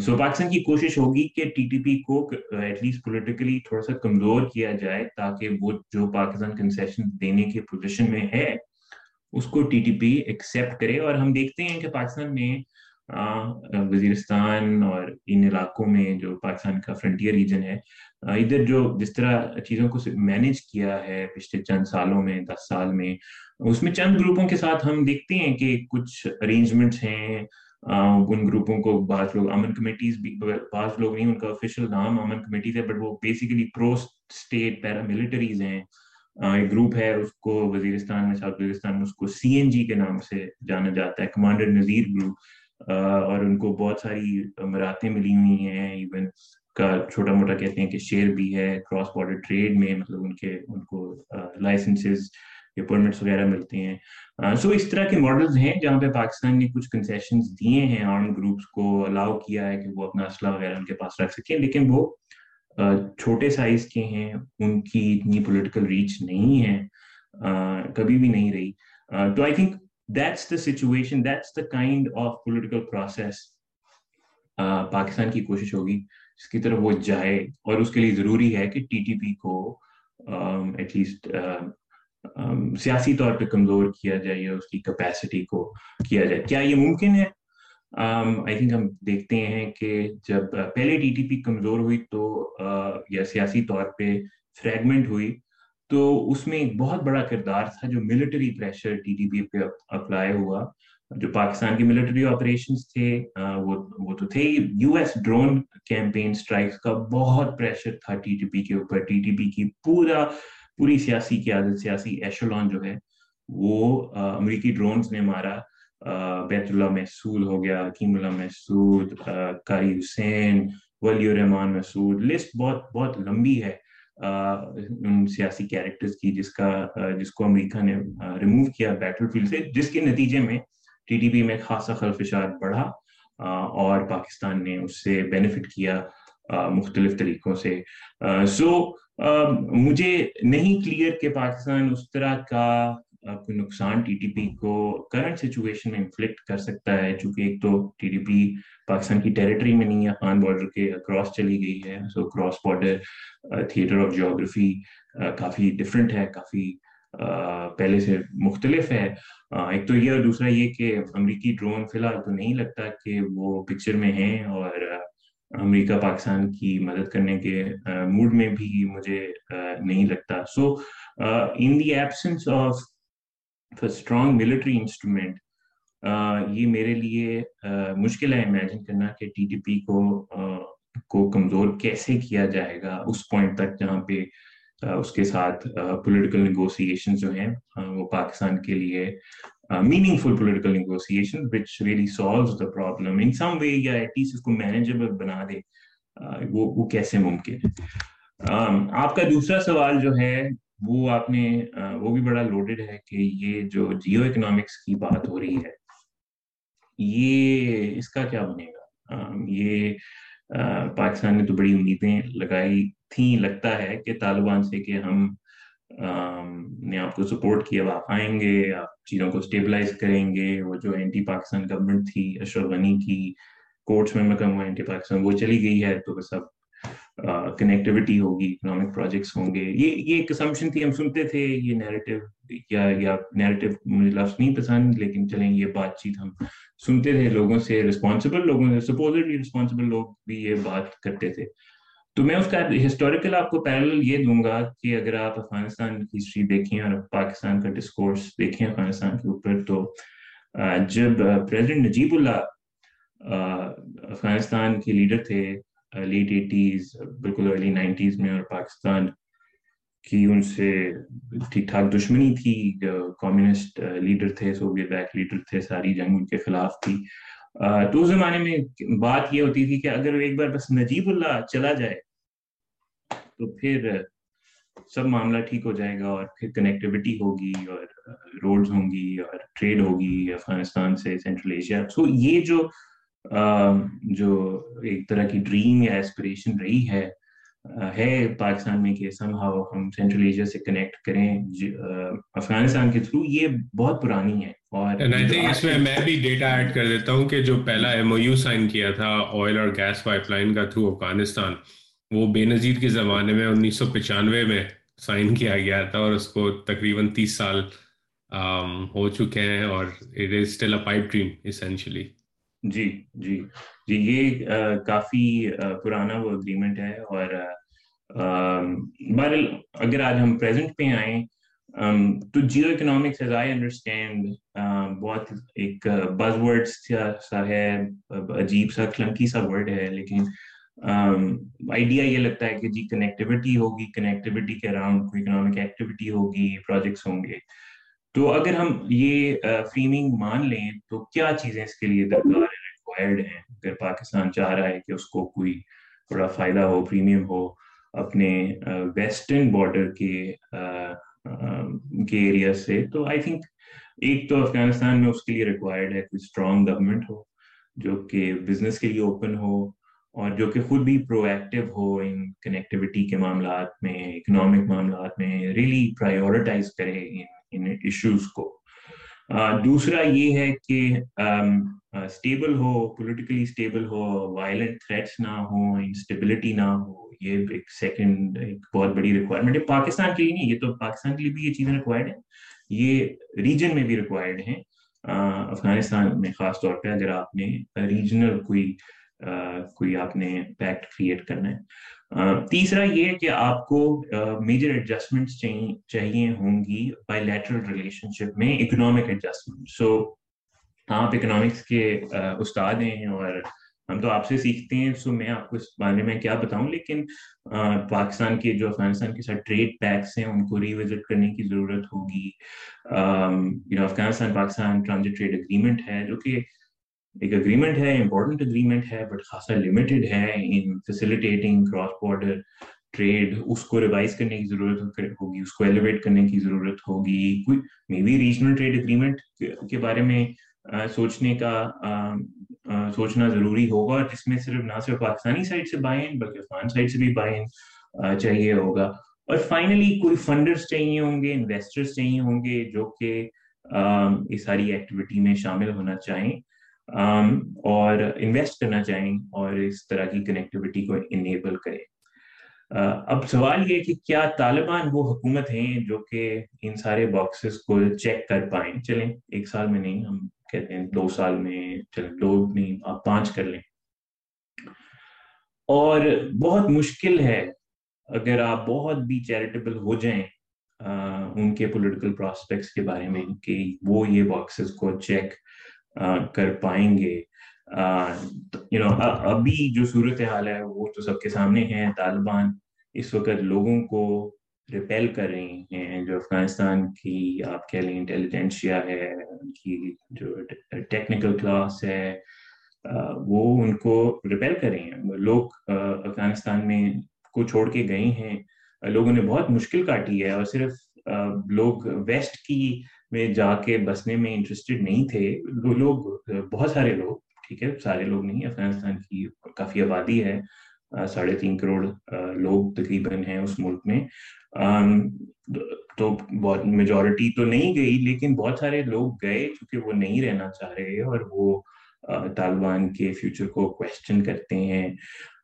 سو پاکستان کی کوشش ہوگی کہ ٹی ٹی پی کو ایٹ لیسٹ پولیٹیکلی تھوڑا سا کمزور کیا جائے تاکہ وہ جو پاکستان کنسیشن دینے کی پوزیشن میں ہے، اس کو ٹی ٹی پی ایکسیپٹ کرے۔ اور ہم دیکھتے ہیں کہ پاکستان میں وزیرستان اور ان علاقوں میں جو پاکستان کا فرنٹیئر ریجن ہے ادھر جو جس طرح چیزوں کو مینج کیا ہے پچھلے چند سالوں میں، دس سال میں، اس میں چند گروپوں کے ساتھ ہم دیکھتے ہیں کہ کچھ ارینجمنٹس ہیں۔ ان گروپوں کو بعض لوگ امن کمیٹیز بھی، بعض لوگ نہیں، ان کا آفیشیل نام امن کمیٹیز ہے بٹ وہ basically pro state paramilitaries ہیں ایک گروپ ہے، اس کو وزیرستان میں ساؤتھ وزیرستان میں اس کو سی این جی کے نام سے جانا جاتا ہے کمانڈر نذیر گروپ اور ان کو بہت ساری مراتیں ملی ہوئی ہیں ایون کا چھوٹا موٹا کہتے ہیں کہ شیئر بھی ہے کراس بارڈر ٹریڈ میں مطلب ان کے، ان کو لائسنسز یا پرمٹس وغیرہ ملتے ہیں۔ سو اس طرح کے ماڈلز ہیں جہاں پہ پاکستان نے کچھ کنسیشنز دیے ہیں آرم گروپس کو الاؤ کیا ہے کہ وہ اپنا اسلحہ وغیرہ ان کے پاس رکھ سکیں، لیکن وہ چھوٹے سائز کے ہیں، ان کی اتنی پولیٹیکل ریچ نہیں ہے کبھی بھی نہیں رہی۔ تو I think that's the situation that's the kind of political process Pakistan کی کوشش ہوگی اس کی طرف وہ جائے اور اس کے لیے ضروری ہے کہ ٹی ٹی پی کو um, at least uh, um, سیاسی طور پہ کمزور کیا جائے یا اس کی کیپیسٹی کو کیا جائے۔ کیا یہ ممکن ہے؟ um, آئی تھنک ہم دیکھتے ہیں کہ جب uh, پہلے ٹی ٹی پی کمزور ہوئی تو uh, یا سیاسی طور پہ فریگمنٹ ہوئی تو اس میں ایک بہت بڑا کردار تھا جو military pressure T T P پہ اپلائی ہوا، جو پاکستان کی ملٹری آپریشنز تھے وہ تو تھے U S drone campaign strikes کا بہت پریشر تھا ٹی ٹی پی کے اوپر۔ ٹی ٹی پی کی پورا، پوری سیاسی قیادت سیاسی ایشولان جو ہے، وہ امریکی ڈرونز نے مارا۔ بیت اللہ محسود ہو گیا، حکیم اللہ محسود قاری حسین ولی الرحمان محسود۔ لسٹ بہت بہت لمبی ہے۔ ان سیاسی کیریکٹرز کی جس کا جس کو امریکہ نے ریموو کیا بیٹل فیلڈ سے، جس کے نتیجے میں ٹی ٹی پی میں خاصا خلفشار بڑھا اور پاکستان نے اس سے بینیفٹ کیا مختلف طریقوں سے۔ سو مجھے نہیں کلیئر کہ پاکستان اس طرح کا کوئی نقصان ٹی ٹی پی کو کرنٹ سچویشن میں انفلیکٹ کر سکتا ہے، چونکہ ایک تو ٹی ٹی پی پاکستان کی ٹیریٹری میں نہیں ہے، خان بارڈر کے اکراس چلی گئی ہے۔ So cross border theatre of geography coffee different ہے، کافی پہلے سے مختلف ہے۔ ایک تو یہ اور دوسرا یہ کہ امریکی ڈرون فی الحال تو نہیں لگتا کہ وہ پکچر میں ہیں اور امریکہ پاکستان کی مدد کرنے کے موڈ میں بھی مجھے نہیں لگتا۔ So in the absence of strong military instrument یہ میرے لیے مشکل ہے امیجن کرنا کہ ٹی ٹی پی کو کو کمزور کیسے کیا جائے گا اس پوائنٹ تک جہاں پہ اس کے ساتھ پولیٹیکل نیگوسیشن جو ہیں وہ پاکستان کے لیے meaningful political negotiation which really solves the problem in some way یا ایٹ لیسٹ اس کو مینیجیبل بنا دے وہ وہ کیسے ممکن ہے؟ آپ کا دوسرا سوال جو ہے وہ آپ نے وہ بھی بڑا لوڈڈ ہے کہ یہ جو جیو اکنامکس کی بات ہو رہی ہے، یہ اس کا کیا بنے گا؟ یہ پاکستان نے تو بڑی امیدیں لگائی تھیں، لگتا ہے کہ طالبان سے کہ ہم نے آپ کو سپورٹ کیا آپ آئیں گے، آپ چیزوں کو سٹیبلائز کریں گے، وہ جو اینٹی پاکستان گورنمنٹ تھی، اشرف غنی کی کورٹس میں مکم ہوا اینٹی پاکستان وہ چلی گئی ہے، تو بس اب کنیکٹیوٹی ہوگی اکنامک پروجیکٹس ہوں گے. یہ یہ ایک اسمپشن تھی، ہم سنتے تھے یہ نیریٹو یا یا نیریٹو مجھے لفظ نہیں پسند، لیکن چلیں یہ بات چیت ہم سنتے تھے، لوگوں سے رسپانسبل لوگوں سے سپوزٹلی رسپانسبل لوگ بھی یہ بات کرتے تھے. تو میں اس کا ہسٹوریکل آپ کو پیرل یہ دوں گا کہ اگر آپ افغانستان کی ہسٹری دیکھیں اور پاکستان کا ڈسکورس دیکھیں افغانستان کے اوپر، تو جب پریزیڈنٹ نجیب اللہ افغانستان کے لیڈر تھے Uh, لیٹ ایٹیز بالکل ارلی نائنٹیز میں اور پاکستان کی ان سے ٹھیک ٹھاک دشمنی تھی کمیونسٹ لیڈر uh, تھے سوویت بیک لیڈر تھے، ساری جنگ ان کے خلاف تھی۔ uh, تو اس زمانے میں بات یہ ہوتی تھی کہ اگر ایک بار بس نجیب اللہ چلا جائے، تو پھر سب معاملہ ٹھیک ہو جائے گا اور پھر کنیکٹیوٹی ہوگی اور روڈز ہوں گی اور ٹریڈ ہوگی افغانستان سے سینٹرل ایشیا سو یہ جو جو ایک طرح کی ڈریم یا ایسپریشن رہی ہے ہے پاکستان میں کہ سم ہاؤ ہم سینٹرل ایشیا سے کنیکٹ کریں افغانستان کے تھرو یہ بہت پرانی ہے اور اس میں میں بھی ڈیٹا ایڈ کر دیتا ہوں کہ جو پہلا ایم او یو سائن کیا تھا آئل اور گیس پائپ لائن کا تھرو افغانستان وہ بے نظیر کے زمانے میں انیس سو پچانوے میں سائن کیا گیا تھا اور اس کو تقریباً تیس سال ہو چکے ہیں اور it is still a pipe dream essentially جی جی جی یہ کافی پرانا وہ اگریمنٹ ہے اور بہرحال اگر آج ہم پریزنٹ پہ آئیں تو geo economics as I understand بہت ایک بز ورڈ سا ہے، عجیب سا کلنکی سا ورڈ ہے، لیکن آئیڈیا یہ لگتا ہے کہ جی کنیکٹیوٹی ہوگی کنیکٹیوٹی کے اراؤنڈ کوئی اکنامک ایکٹیویٹی ہوگی پروجیکٹس ہوں گے۔ تو اگر ہم یہ فریمنگ مان لیں، تو کیا چیزیں اس کے لیے درکار ہیں ریکوائرڈ ہیں؟ اگر پاکستان چاہ رہا ہے کہ اس کو کوئی بڑا فائدہ ہو پریمیم ہو، اپنے ویسٹرن بارڈر کے کے ایریا سے، تو آئی تھنک ایک تو افغانستان میں اس کے لیے ریکوائرڈ ہے کوئی اسٹرانگ گورنمنٹ ہو، جو کہ بزنس کے لیے اوپن ہو، اور جو کہ خود بھی پرو ایکٹیو ہو ان کنیکٹیوٹی کے معاملات میں اکنامک معاملات میں ریلی پرائیورٹائز کرے ان ایشوز کو دوسرا یہ ہے کہ اسٹیبل ہو پولیٹیکلی اسٹیبل ہو وائلنٹ تھریٹس نہ ہو انسٹیبلٹی نہ ہو یہ ایک سیکنڈ ایک بہت بڑی ریکوائرمنٹ ہے پاکستان کے لیے نہیں یہ تو پاکستان کے لیے بھی یہ چیزیں ریکوائرڈ ہیں یہ ریجن میں بھی ریکوائرڈ ہیں افغانستان میں خاص طور پہ اگر آپ نے ریجنل کوئی کوئی آپ نے پیکٹ کریٹ کرنا ہے تیسرا یہ کہ آپ کو میجر ایڈجسٹمنٹس چاہیے ہوں گی بائی لیٹرل ریلیشن شپ میں اکنامک ایڈجسٹمنٹ سو آپ اکنامکس کے استاد ہیں اور ہم تو آپ سے سیکھتے ہیں سو میں آپ کو اس بارے میں کیا بتاؤں، لیکن پاکستان کے جو، افغانستان کے ساتھ ٹریڈ پیکس ہیں، ان کو ری وزٹ کرنے کی ضرورت ہوگی۔ Afghanistan Pakistan transit trade agreement ہے، جو کہ ایک اگریمنٹ ہے امپورٹنٹ اگریمنٹ ہے بٹ خاصا لمیٹڈ ہے in facilitating cross border trade اس کو ریوائز کرنے کی ضرورت ہوگی، اس کو ایلیویٹ کرنے کی ضرورت ہوگی. کوئی maybe regional trade agreement کے بارے میں سوچنے کا سوچنا ضروری ہوگا، جس میں صرف نہ صرف پاکستانی سائڈ سے بائن بلکہ افغان سائڈ سے بھی بائن چاہیے ہوگا. اور فائنلی کوئی فنڈرز چاہیے ہوں گے انویسٹرز چاہیے ہوں گے جو کہ اس ساری ایکٹیویٹی میں شامل ہونا چاہیں۔ Um, اور انویسٹ کرنا چاہیں اور اس طرح کی کنیکٹیوٹی کو انیبل کریں۔ uh, اب سوال یہ کہ کیا طالبان وہ حکومت ہیں جو کہ ان سارے باکسز کو چیک کر پائیں؟ چلیں، ایک سال میں نہیں، ہم کہتے ہیں دو سال میں چلیں، دو نہیں، آپ پانچ کر لیں۔ اور بہت مشکل ہے اگر آپ بہت بھی چیریٹیبل ہو جائیں uh, ان کے پولیٹیکل پراسپیکٹس کے بارے میں کہ وہ یہ باکسز کو چیک کر پائیں گے۔ یو نو ابھی جو صورت حال ہے، وہ تو سب کے سامنے ہے طالبان اس وقت لوگوں کو ریپیل کر رہی ہیں، جو افغانستان کی، آپ کہہ لیں انٹیلیجنشیا ہے، ان کی جو ٹیکنیکل کلاس ہے وہ ان کو ریپیل کر رہی ہیں۔ لوگ افغانستان میں کو چھوڑ کے گئے ہیں۔ لوگوں نے بہت مشکل کاٹی ہے اور صرف لوگ ویسٹ کی میں جا کے بسنے میں انٹرسٹڈ نہیں تھے۔ لوگ، بہت سارے لوگ، ٹھیک ہے، سارے لوگ نہیں، افغانستان کی کافی آبادی ہے۔ ساڑھے تین کروڑ لوگ تقریباً ہیں اس ملک میں۔ تو بہت میجورٹی تو نہیں گئی، لیکن بہت سارے لوگ گئے کیونکہ وہ نہیں رہنا چاہ رہے اور وہ طالبان کے فیوچر کو کوشچن کرتے ہیں۔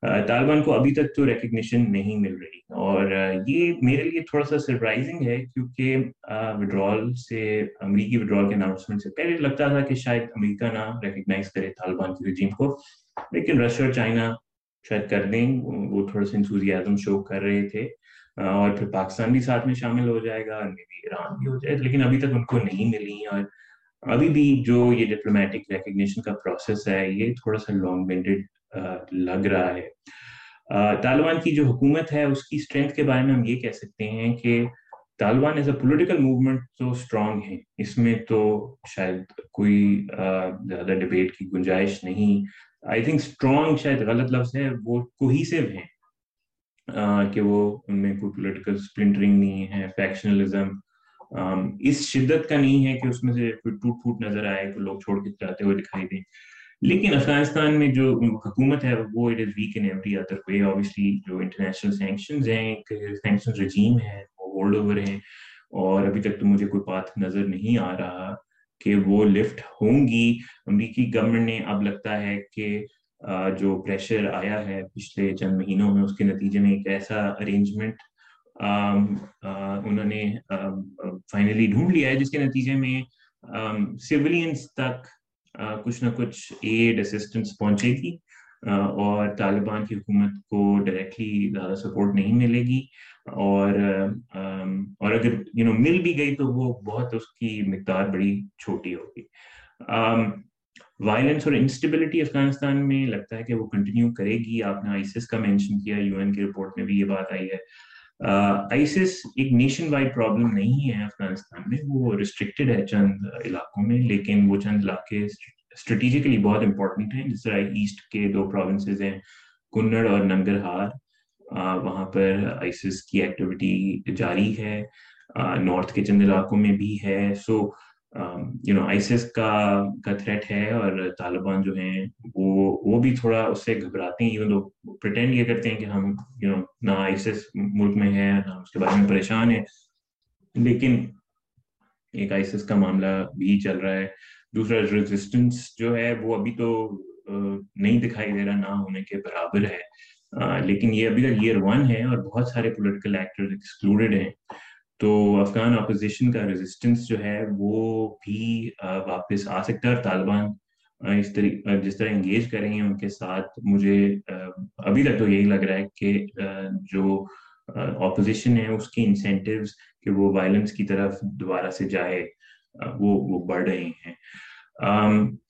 طالبان کو ابھی تک تو ریکگنیشن نہیں مل رہی۔ اور یہ میرے لیے تھوڑا سا سرپرائزنگ ہے کیونکہ وڈرال سے، امریکی وڈرال کے اناؤنسمنٹ سے پہلے لگتا تھا کہ شاید امریکہ نہ ریکگنائز کرے طالبان کی رجیم کو۔ لیکن رشیا اور چائنا شاید کر دیں، وہ تھوڑا سا انسوزیازم شو کر رہے تھے۔ اور پھر پاکستان بھی ساتھ میں شامل ہو جائے گا ایران بھی ہو جائے۔ لیکن ابھی تک ان کو نہیں ملی اور ابھی بھی جو یہ ڈپلومیٹک ریکگنیشن کا پروسیس ہے، یہ تھوڑا سا لانگ بینڈڈ لگ رہا ہے۔ طالبان کی جو حکومت ہے، اس کی اسٹرینتھ کے بارے میں ہم یہ کہہ سکتے ہیں کہ Taliban as a political movement تو اسٹرانگ ہے۔ اس میں تو شاید کوئی زیادہ ڈبیٹ کی گنجائش نہیں۔ آئی تھنک اسٹرانگ شاید غلط لفظ ہے، وہ کوہیسو ہیں۔ کہ وہ ان میں کوئی پولیٹیکل سپلنٹرنگ نہیں ہے فیکشنلزم اس شدت کا نہیں ہے کہ اس میں سے کوئی ٹوٹ پھوٹ نظر آئے کہ لوگ چھوڑ کے جاتے ہوئے دکھائی دیں۔ لیکن افغانستان میں جو حکومت ہے وہ it is weak in every other way obviously جو انٹرنیشنل سینکشنز ہیں سینکشن رجیم ہے، وہ ہولڈ اوور ہیں۔ اور ابھی تک تو مجھے کوئی بات نظر نہیں آ رہا کہ وہ لفٹ ہوں گی۔ امریکی گورنمنٹ نے اب لگتا ہے کہ جو پریشر آیا ہے پچھلے چند مہینوں میں، اس کے نتیجے میں ایک ایسا ارینجمنٹ انہوں نے فائنلی ڈھونڈ لیا ہے، جس کے نتیجے میں سولینس تک کچھ نہ کچھ ایڈ اسسٹنس پہنچے گی اور طالبان کی حکومت کو ڈائریکٹلی زیادہ سپورٹ نہیں ملے گی۔ اور اور اگر یو نو مل بھی گئی تو وہ بہت اس کی مقدار بڑی چھوٹی ہوگی۔ وائلنس اور انسٹیبلٹی افغانستان میں لگتا ہے کہ وہ کنٹینیو کرے گی۔ آپ نے آئیسس کا مینشن کیا، یو این کی رپورٹ میں بھی یہ بات آئی ہے۔ آئیسس ایک نیشن وائڈ پرابلم نہیں ہے افغانستان میں، وہ ریسٹرکٹیڈ ہے چند علاقوں میں، لیکن وہ چند علاقے اسٹریٹجیکلی بہت امپورٹنٹ ہیں، جس طرح ایسٹ کے دو پروونسز ہیں، کنڑ اور ننگرہار۔ وہاں پر آئیسس کی ایکٹیویٹی جاری ہے۔ نارتھ کے چند علاقوں میں بھی ہے۔ سو یو نو آئیسس کا کا تھریٹ ہے اور طالبان جو ہیں وہ وہ بھی تھوڑا اس سے گھبراتے ہیں ایون دو پرٹینڈ یہ کرتے ہیں کہ ہم یو نو نہ آئیسس ملک میں ہے نہ اس کے بارے میں پریشان ہے لیکن ایک آئیسس کا معاملہ بھی چل رہا ہے. دوسرا ریزسٹنس جو ہے وہ ابھی تو نہیں دکھائی دے رہا نہ ہونے کے برابر ہے. لیکن یہ ابھی تک ایئر ون ہے اور بہت سارے پولیٹیکل ایکٹر ایکسکلوڈیڈ ہیں. تو افغان اپوزیشن کا ریزسٹنس جو ہے وہ بھی واپس آ سکتا ہے اور طالبان اس طرح جس طرح انگیج کریں گے ان کے ساتھ، مجھے ابھی تک تو یہی لگ رہا ہے کہ جو اپوزیشن ہے اس کی انسینٹیوز کہ وہ وائلنس کی طرف دوبارہ سے جائے وہ وہ بڑھ رہے ہیں۔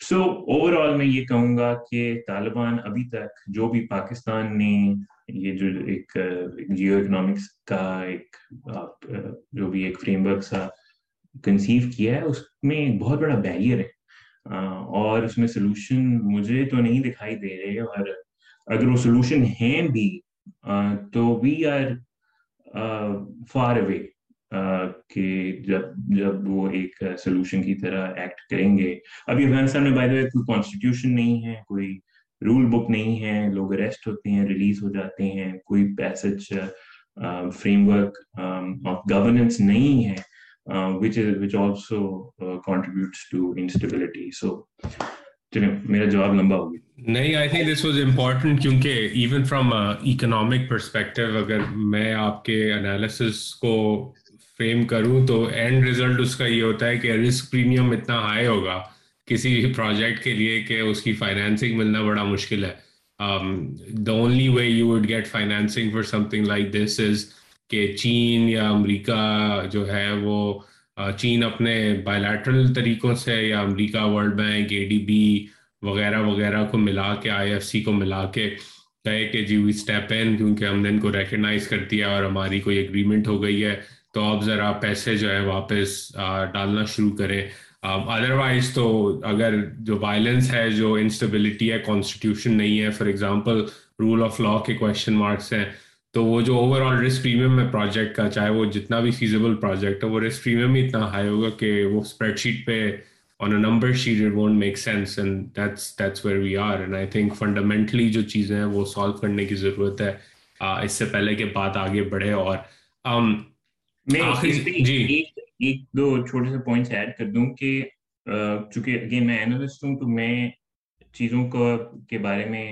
سو اوور آل میں یہ کہوں گا کہ طالبان ابھی تک جو بھی پاکستان نے یہ جو ایک جیو اکنامکس کا ایک، آپ، جو بھی ایک فریم ورک سا کنسیو کیا ہے، اس میں ایک بہت بڑا بیریئر ہے۔ اور اس میں سلوشن مجھے تو نہیں دکھائی دے رہے، اور اگر وہ سلوشن ہیں بھی تو وی آر فار اوے کہ جب جب وہ ایک سولوشن کی طرح ایکٹ کریں گے۔ ابھی افغانستان میں بائی کوئی کانسٹیٹیوشن نہیں ہے، کوئی رول بک نہیں ہے، لوگ اریسٹ ہوتے ہیں ریلیز ہو جاتے ہیں، کوئی passage framework of governance نہیں ہے which which also contributes to instability so میرا جواب لمبا ہو گیا۔ نہیں I think this was important کیونکہ ایون فرام اکنامک پرسپیکٹو اگر میں آپ کے انالیسس کو فریم کروں تو اینڈ ریزلٹ اس کا یہ ہوتا ہے کہ رسک پریمیم اتنا ہائی ہوگا۔ کسی بھی پروجیکٹ کے لیے کہ اس کی فائنینسنگ ملنا بڑا مشکل ہے۔ The only way you would get financing for something like this is کہ چین یا امریکہ جو ہے وہ چین اپنے بائیلیٹرل طریقوں سے یا امریکہ World Bank A D B وغیرہ وغیرہ کو ملا کے آئی ایف سی کو ملا کے کہے کہ جی وی اسٹیپ ان کیونکہ ہم نے ان کو ریکگنائز کر دیا اور ہماری کوئی اگریمنٹ ہو گئی ہے۔ تو آپ ذرا پیسے جو ہے واپس ڈالنا شروع کریں۔ ادروائز تو اگر جو وائلنس ہے جو انسٹیبلٹی ہے کانسٹیٹیوشن نہیں ہے for example rule of law کے کوشچن مارکس ہیں تو وہ جو اوور آل رسک پریمیم ہے پروجیکٹ کا چاہے وہ جتنا بھی فیزیبل پروجیکٹ ہے وہ رسک پریمیم ہی اتنا ہائی ہوگا کہ وہ اسپریڈ شیٹ پہ on a number sheet it won't make sense and that's that's where we are and I think fundamentally جو چیزیں ہیں وہ سالو کرنے کی ضرورت ہے۔ اس سے پہلے کہ بات آگے بڑھے اور میں جی۔ ایک دو چھوٹے سے پوائنٹس ایڈ کر دوں کہ چونکہ اگین میں اینالسٹ ہوں تو میں چیزوں کو کے بارے میں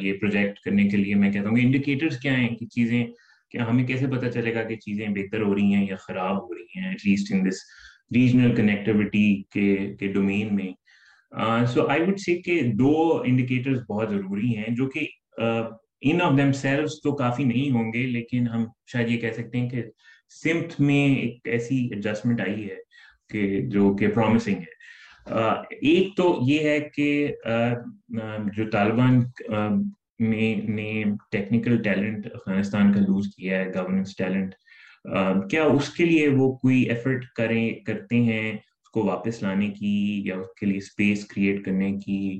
یہ پروجیکٹ کرنے کے لیے میں کہتا ہوں کہ انڈیکیٹرز کیا ہیں کہ چیزیں کیا ہمیں کیسے پتہ چلے گا کہ چیزیں بہتر ہو رہی ہیں یا خراب ہو رہی ہیں at least in this regional connectivity کے کے ڈومین میں۔ سو آئی وڈ سی کہ دو انڈیکیٹرز بہت ضروری ہیں جو کہ ان آف دیم سیلوز تو کافی نہیں ہوں گے، لیکن ہم شاید یہ کہہ سکتے ہیں کہ سمت میں ایک ایسی ایڈجسٹمنٹ آئی ہے کہ جو کہ پرومسنگ ہے۔ ایک تو یہ ہے کہ جو طالبان میں، نے ٹیکنیکل ٹیلنٹ افغانستان کا لوز کیا ہے گورننس ٹیلنٹ کیا اس کے لیے وہ کوئی ایفرٹ کریں، کرتے ہیں اس کو واپس لانے کی یا اس کے لیے اسپیس کریٹ کرنے کی؟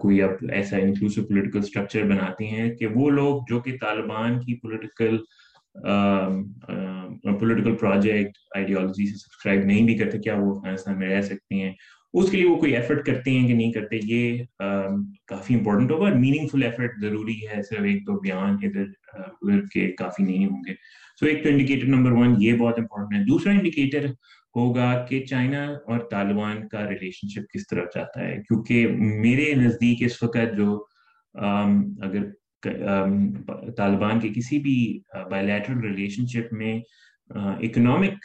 کوئی اب ایسا انکلوسو پولیٹیکل اسٹرکچر بناتے ہیں کہ وہ لوگ جو کہ طالبان کی پولیٹیکل پولیٹیکل پروجیکٹ آئیڈیالوجی سے سبسکرائب نہیں بھی کرتے، کیا وہ افغانستان میں رہ سکتے ہیں؟ اس کے لیے وہ کوئی ایفرٹ کرتے ہیں کہ نہیں کرتے؟ یہ کافی امپورٹنٹ ہوگا اور میننگ فل ایفرٹ ضروری ہے، صرف ایک دو بیان ادھر ادھر کے کافی نہیں ہوں گے۔ سو ایک تو انڈیکیٹر نمبر ون یہ بہت امپورٹنٹ ہے۔ دوسرا انڈیکیٹر ہوگا کہ چائنا اور طالبان کا ریلیشن شپ کس طرف جاتا ہے؟ کیونکہ میرے نزدیک اس وقت جو اگر طالبان کے کسی بھی بائیلیٹرل ریلیشن شپ میں اکنامک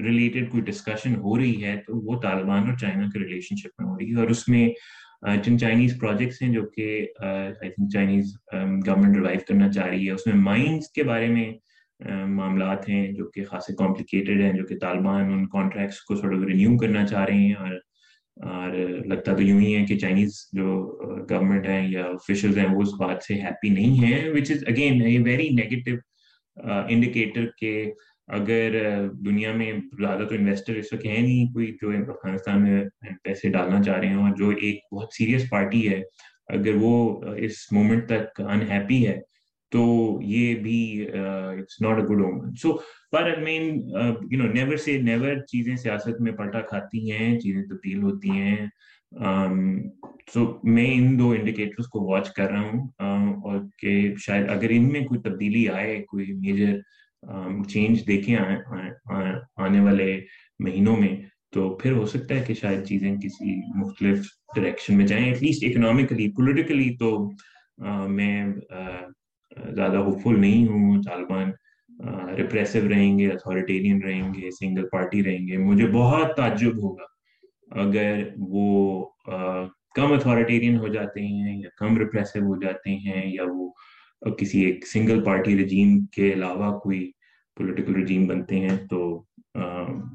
ریلیٹڈ کوئی ڈسکشن ہو رہی ہے تو وہ طالبان اور چائنا کے ریلیشن شپ میں ہو رہی ہے اور اس میں جن چائنیز پروجیکٹس ہیں جو کہ I think Chinese government review کرنا چاہ رہی ہے، اس میں مائنس کے بارے میں معاملات ہیں جو کہ خاصے کمپلیکیٹڈ ہیں، جو کہ طالبان ان کانٹریکٹس کو تھوڑا رینیو کرنا چاہ رہے ہیں اور اور لگتا تو یوں ہی ہے کہ چائنیز جو گورنمنٹ ہیں یا آفیشلز ہیں وہ اس بات سے ہیپی نہیں ہیں which is again a very negative indicator کہ اگر دنیا میں زیادہ تو انویسٹر اس وقت ہے نہیں کوئی جو افغانستان میں پیسے ڈالنا چاہ رہے ہیں اور جو ایک بہت سیریس پارٹی ہے، اگر وہ اس مومنٹ تک انہیپی ہے تو یہ بھی it's not a good omen so per man you know never say never چیزیں سیاست میں پلٹا کھاتی ہیں، چیزیں تبدیل ہوتی ہیں۔ سو میں ان دو انڈیکیٹرز کو واچ کر رہا ہوں اور کہ شاید اگر ان میں کوئی تبدیلی آئے، کوئی میجر چینج دیکھیں آنے والے مہینوں میں، تو پھر ہو سکتا ہے کہ شاید چیزیں کسی مختلف ڈائریکشن میں جائیں۔ ایٹ لیسٹ اکنامکلی پولیٹیکلی تو میں زیادہ ہوپ فل نہیں ہوں، طالبان ریپریسو رہیں گے اتھارٹیرین رہیں گے سنگل پارٹی رہیں گے، مجھے بہت تعجب ہوگا۔ اگر وہ کم اتھارٹیرین ہو جاتے ہیں یا کم ریپریسو ہو جاتے ہیں یا وہ کسی ایک سنگل پارٹی رجیم کے علاوہ کوئی پولیٹیکل رجیم بنتے ہیں تو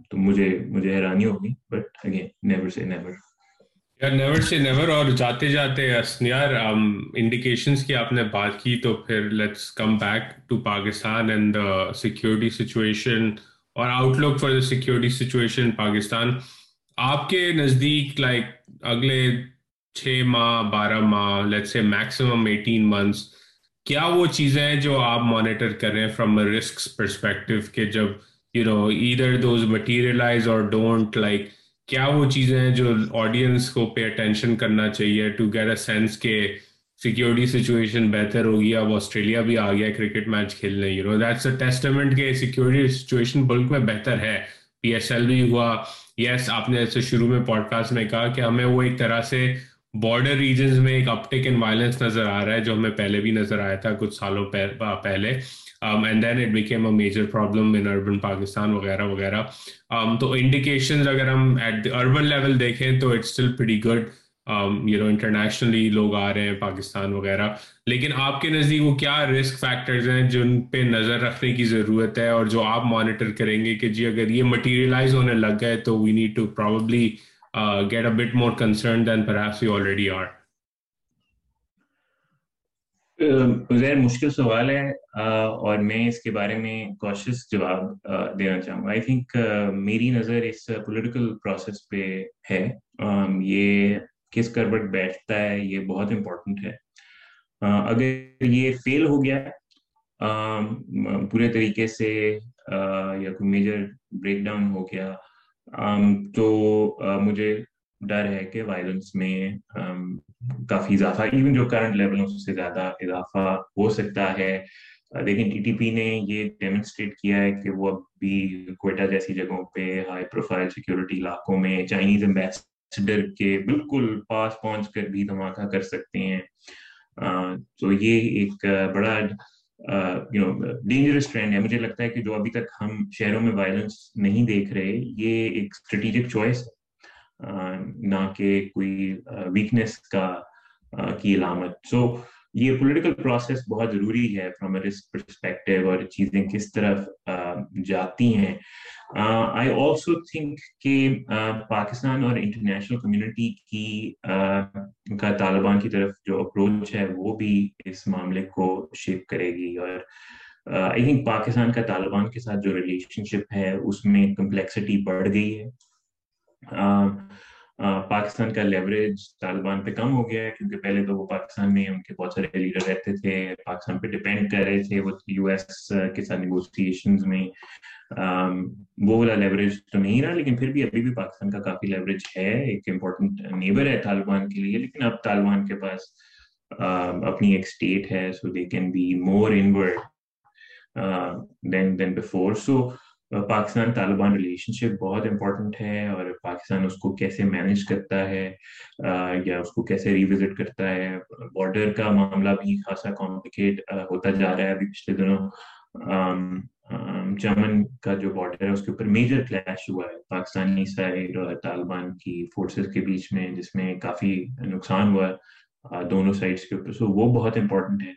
تو مجھے مجھے حیرانی ہوگی۔ But again never say never never say never اور جاتے جاتے یار انڈیکیشنز کی آپ نے بات کی تو پھر let's come back to Pakistan and the security situation اور outlook for the security situation Pakistan آپ کے نزدیک لائک اگلے چھ ماہ، بارہ ماہ لیٹ سے میکسیمم ایٹین منتھس کیا وہ چیزیں ہیں جو آپ مانیٹر کر رہے ہیں فرام رسک پرسپیکٹو کہ جب یو نو ادھر دوز مٹیریلائز اور ڈونٹ لائک کیا وہ چیزیں ہیں جو آڈینس کو پے اٹینشن کرنا چاہیے ٹو گیٹ اے سینس کہ سیکورٹی سچویشن بہتر ہوگی اب آسٹریلیا بھی آ گیا کرکٹ میچ کھیلنے you know that's a testament کہ سیکورٹی سچویشن ملک میں بہتر ہے۔ پی ایس ایل بھی ہوا۔ یس آپ نے ایسے شروع میں پوڈ کاسٹ میں کہا کہ ہمیں وہ ایک طرح سے بارڈر ریجنز میں ایک اپٹیک ان وائلنس نظر آ رہا ہے جو ہمیں پہلے بھی نظر آیا تھا کچھ سالوں پہلے۔ And then it became a major problem in urban Pakistan وغیرہ وغیرہ تو انڈیکیشنز اگر ہم ایٹ اربن لیول دیکھیں تو it's still pretty good you know internationally لوگ آ رہے ہیں پاکستان وغیرہ لیکن آپ کے نزدیک وہ کیا رسک فیکٹرز ہیں جن پہ نظر رکھنے کی ضرورت ہے اور جو آپ مانیٹر کریں گے کہ جی اگر یہ مٹیریلائز ہونے لگ گئے تو we need to probably get a bit more concerned then perhaps you already are there مشکل سوال ہے اور میں اس کے بارے میں کوشش جواب دینا چاہوں گا۔ آئی تھنک میری نظر اس پولیٹیکل پروسیس پہ ہے۔ یہ کس کربٹ بیٹھتا ہے، یہ بہت امپورٹنٹ ہے۔ اگر یہ فیل ہو گیا پورے طریقے سے یا کوئی میجر بریک ڈاؤن ہو گیا تو مجھے ڈر ہے کہ وائلنس میں کافی اضافہ ایون جو کرنٹ لیول اس سے زیادہ اضافہ ہو سکتا ہے۔ لیکن ٹی ٹی پی نے یہ ڈیمونسٹریٹ کیا ہے کہ وہ اب بھی کوئٹہ جیسی جگہوں پہ ہائی پروفائل سیکیورٹی علاقوں میں چائنیز امبیسڈر کے بالکل پاس پہنچ کر بھی دھماکہ کر سکتے ہیں۔ تو یہ ایک بڑا ڈینجرس ٹرینڈ ہے۔ مجھے لگتا ہے کہ جو ابھی تک ہم شہروں میں وائلنس نہیں دیکھ رہے، یہ ایک اسٹریٹجک چوائس ہے نہ کہ کوئی ویکنیس کا کی علامت۔ سو یہ پولیٹیکل پروسیس بہت ضروری ہے فرام رسک پرسپیکٹو اور چیزیں کس طرف جاتی ہیں۔ آئی آلسو تھنک کہ پاکستان اور انٹرنیشنل کمیونٹی کی کا طالبان کی طرف جو اپروچ ہے وہ بھی اس معاملے کو شیپ کرے گی اور آئی تھنک پاکستان کا طالبان کے ساتھ جو ریلیشن شپ ہے اس میں کمپلیکسٹی بڑھ گئی ہے۔ پاکستان کا لیوریج طالبان پہ کم ہو گیا ہے کیونکہ پہلے تو وہ پاکستان میں ان کے بہت سارے لیڈر رہتے تھے، پاکستان پہ ڈپینڈ کر رہے تھے وہ یو ایس کے ساتھ نیگوسیشنز میں۔ وہ والا لیوریج تو نہیں رہا، لیکن پھر بھی ابھی بھی پاکستان کا کافی لیوریج ہے، ایک امپورٹنٹ نیبر ہے طالبان کے لیے، لیکن اب طالبان کے پاس اپنی ایک اسٹیٹ ہے so they can be more inward then then before so Pakistan Taliban relationship بہت امپورٹنٹ ہے اور پاکستان اس کو کیسے مینج کرتا ہے یا اس کو کیسے ریوزٹ کرتا ہے۔ بارڈر کا معاملہ بھی خاصا کمپلیکیٹ ہوتا جا رہا ہے ابھی پچھلے دنوں۔ چمن کا جو بارڈر ہے، اس کے اوپر میجر کلیش ہوا ہے۔ پاکستانی سائڈ اور طالبان کی فورسز کے بیچ میں، جس میں کافی نقصان ہوا ہے دونوں سائڈس کے اوپر۔ سو وہ بہت امپورٹنٹ ہے۔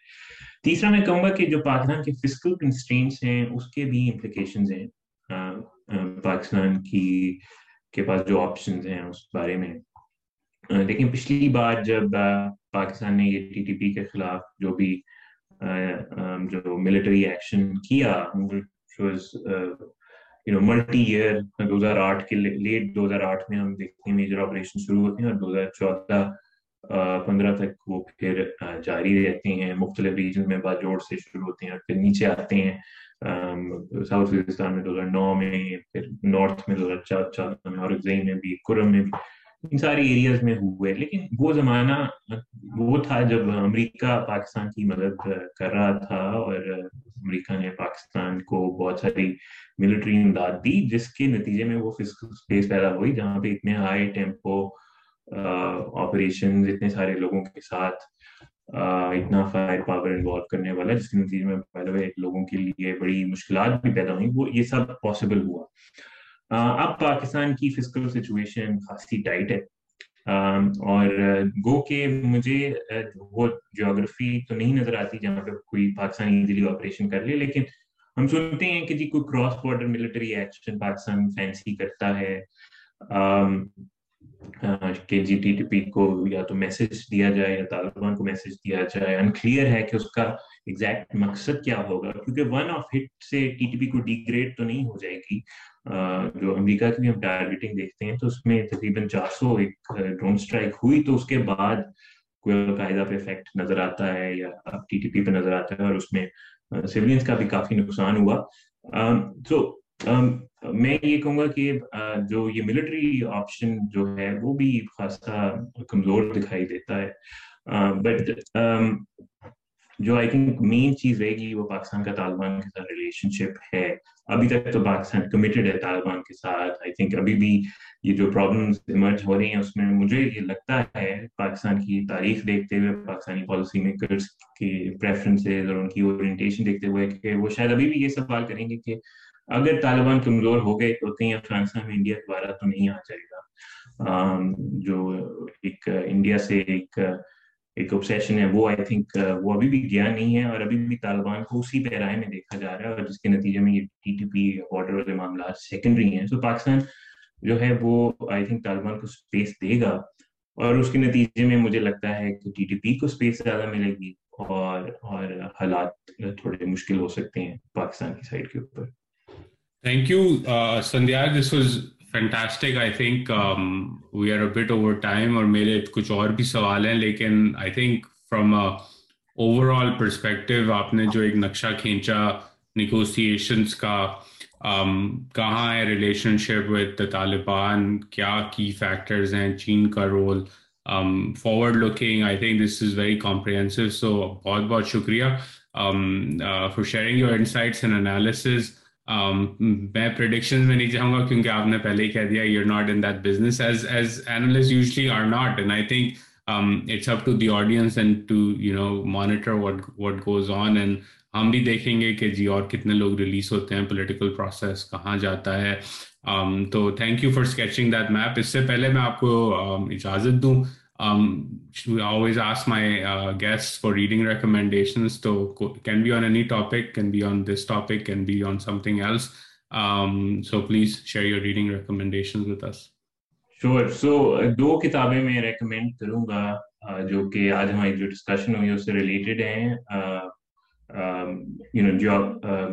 تیسرا میں کہوں گا کہ جو پاکستان کے فزیکل کنسٹینٹس ہیں، اس کے بھی امپلیکیشنز ہیں۔ پاکستان کی، کے پاس جو آپشنز ہیں اس بارے میں۔ لیکن پچھلی بار جب پاکستان نے یہ ٹی ٹی پی کے خلاف جو بھی جو ملٹری ایکشن کیا ملٹی ایئر دو ہزار آٹھ کے لیٹ دو ہزار آٹھ میں ہم دیکھتے ہیں میجر آپریشن شروع ہوتے ہیں اور دو ہزار چودہ پندرہ تک وہ پھر جاری رہتے ہیں۔ مختلف ریجن میں باجوڑ سے شروع ہوتے ہیں اور پھر نیچے آتے ہیں۔ ساؤتھ وزستان میں دو ہزار نو میں پھر نارتھ میں دو ہزار چودہ میں اور میں بھی کرم میں بھی ان ساری ایریاز میں ہوئے لیکن وہ زمانہ وہ تھا جب امریکہ پاکستان کی مدد کر رہا تھا اور امریکہ نے پاکستان کو بہت ساری ملٹری امداد دی جس کے نتیجے میں وہ فزیکل اسپیس پیدا ہوئی جہاں پہ اتنے ہائی ٹیمپو آپریشن اتنے سارے لوگوں کے ساتھ اتنا فائر پاور انوالو کرنے والا جس کے نتیجے میں پہلے لوگوں کے لیے بڑی مشکلات بھی پیدا ہوئی وہ یہ سب پاسبل ہوا۔ اب پاکستان کی فزیکل سچویشن خاصی ٹائٹ ہے۔ اور گو کہ مجھے وہ جیوگرافی تو نہیں نظر آتی جہاں پہ کوئی پاکستان ایزیلی آپریشن کر لے، لیکن ہم سنتے ہیں کہ جی کوئی cross border military action Pakistan fancy کرتا ہے۔ کہ جی ٹی ٹی پی کو یا تو میسج دیا جائے یا طالبان کو میسج دیا جائے انکلیئر ہے کہ اس کا ایگزیکٹ مقصد کیا ہوگا، کیونکہ ون آف ہٹ سے ٹی ٹی پی کو ڈی گریڈ تو نہیں ہو جائے گی۔ جو امریکہ کی بھی ہم ٹارگیٹنگ دیکھتے ہیں تو اس میں تقریباً چار سو ایک ڈرون اسٹرائک ہوئی تو اس کے بعد کوئی القاعدہ پہ افیکٹ نظر آتا ہے یا ٹی ٹی پی پہ نظر آتا ہے اور اس میں سولینس کا بھی کافی نقصان ہوا۔ تو Um, میں یہ کہوں گا کہ جو یہ ملٹری آپشن جو ہے، وہ بھی خاصا کمزور دکھائی دیتا ہے۔ بٹ جو آئی تھنک مین چیز رہے گی، وہ پاکستان کا طالبان کے ساتھ ریلیشن شپ ہے۔ ابھی تک تو پاکستان کمیٹڈ ہے طالبان کے ساتھ۔ آئی تھنک ابھی بھی یہ جو پرابلمس ایمرج ہو رہی ہیں، اس میں مجھے یہ لگتا ہے، پاکستان کی تاریخ دیکھتے ہوئے، پاکستانی پالیسی میکرز کی پریفرنسز اور ان کی اورینٹیشن دیکھتے ہوئے کہ وہ شاید ابھی بھی یہ سوال کریں گے کہ اگر طالبان کمزور ہو گئے تو کہیں افغانستان میں انڈیا دوبارہ تو نہیں آ جائے گا۔ جو ایک انڈیا سے ایک ایک اوبسیشن ہے، وہ آئی تھنک وہ ابھی بھی گیا نہیں ہے اور ابھی بھی طالبان کو اسی پیرائے میں دیکھا جا رہا ہے اور جس کے نتیجے میں یہ ٹی ٹی پی بارڈر والے معاملات سیکنڈری ہیں۔ سو پاکستان جو ہے وہ آئی تھنک طالبان کو اسپیس دے گا اور اس کے نتیجے میں مجھے لگتا ہے کہ ٹی ٹی پی کو اسپیس زیادہ ملے گی اور اور حالات تھوڑے مشکل ہو سکتے ہیں پاکستان کی سائڈ کے اوپر۔ Thank you Sandhya this was fantastic I think we are bit over time اور میرے کچھ اور بھی سوال ہیں لیکن I think from overall perspective آپ نے جو ایک نقشہ کھینچا نیگوسیشنس کا کہاں ہے ریلیشن شپ وتھ طالبان کیا کی فیکٹرز ہیں چین کا role forward looking I think this is very comprehensive so بہت بہت شکریہ for sharing your insights and analysis Um, میں پرڈکشن میں نہیں چاہوں گا کیونکہ آپ نے پہلے ہی کہہ دیا you not in that business as as analyst usually are not and I think it's up to the audience and to you know monitor what what goes on and ہم بھی دیکھیں گے کہ جی اور کتنے لوگ ریلیز ہوتے ہیں پولیٹیکل پروسیس کہاں جاتا ہے. Um, تو thank you for sketching that map اس سے پہلے میں آپ کو um, اجازت دوں um, we always ask my uh, guests for reading recommendations. So can be on any topic, can be on this topic, can be on something else. Um, so please share your reading recommendations with us. Sure. So uh, two kitabe may recommend karunga, uh, jo ke aaj jo discussion related hai. Uh, um, you know, jo uh,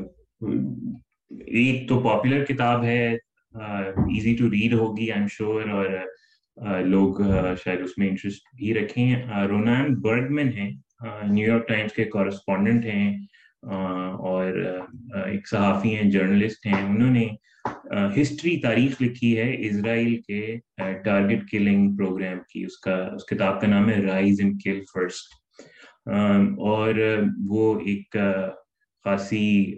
ek to popular kitab hai, uh, easy to read hogi, I'm sure, or لوگ شاید اس میں انٹرسٹ بھی رکھیں۔ رونان برگمن ہیں۔ نیو یارک ٹائمس کے کورسپونڈنٹ ہیں۔ اور ایک صحافی ہیں جرنلسٹ ہیں۔ انہوں نے ہسٹری تاریخ لکھی ہے اسرائیل کے ٹارگٹ کلنگ پروگرام کی۔ اس کا، اس کتاب کا نام ہے رائز اینڈ کل فرسٹ اور وہ ایک خاصی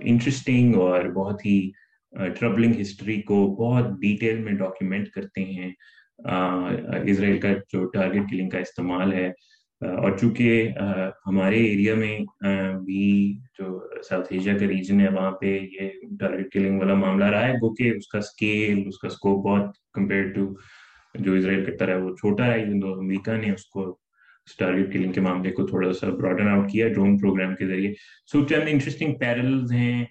انٹرسٹنگ اور بہت ہی ٹربلنگ ہسٹری کو بہت ڈیٹیل میں ڈاکیومنٹ کرتے ہیں۔ اسرائیل کا جو ٹارگٹ کلنگ کا استعمال ہے۔ اور چونکہ ہمارے ایریا میں بھی جو ساؤتھ ایشیا کا ریجن ہے، وہاں پہ یہ ٹارگٹ کلنگ والا معاملہ رہا ہے وہ کہ اس کا اسکیل اس کا اسکوپ بہت کمپیئر ٹو جو اسرائیل کرتا ہے، وہ چھوٹا ہے۔ امریکہ نے اس کو ٹارگیٹ کلنگ کے معاملے کو تھوڑا سا براڈن آؤٹ کیا ڈرون پروگرام کے ذریعے۔ سو چند انٹرسٹنگ پیرلز ہیں۔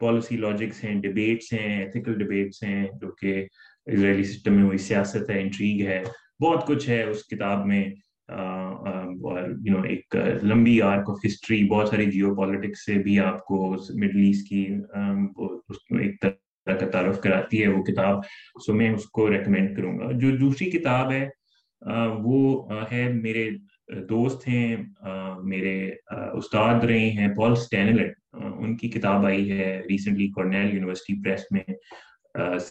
پالیسی لاجکس ہیں ڈبیٹس ہیں ایتھیکل ڈبیٹس ہیں، جو کہ اسرائیلی سسٹم میں وہی سیاست ہے انٹریگ ہے، بہت کچھ ہے اس کتاب میں اور یو نو ایک لمبی آرک آف ہسٹری بہت ساری جیو پالیٹکس سے بھی آپ کو مڈل ایسٹ کی ایک طرح کا تعارف کراتی ہے وہ کتاب، سو میں اس کو ریکمینڈ کروں گا۔ جو دوسری کتاب ہے وہ ہے میرے دوست ہیں میرے استاد رہے ہیں پال اسٹینلٹ ان کی کتاب آئی ہے ریسنٹلی کارنیل یونیورسٹی پریس میں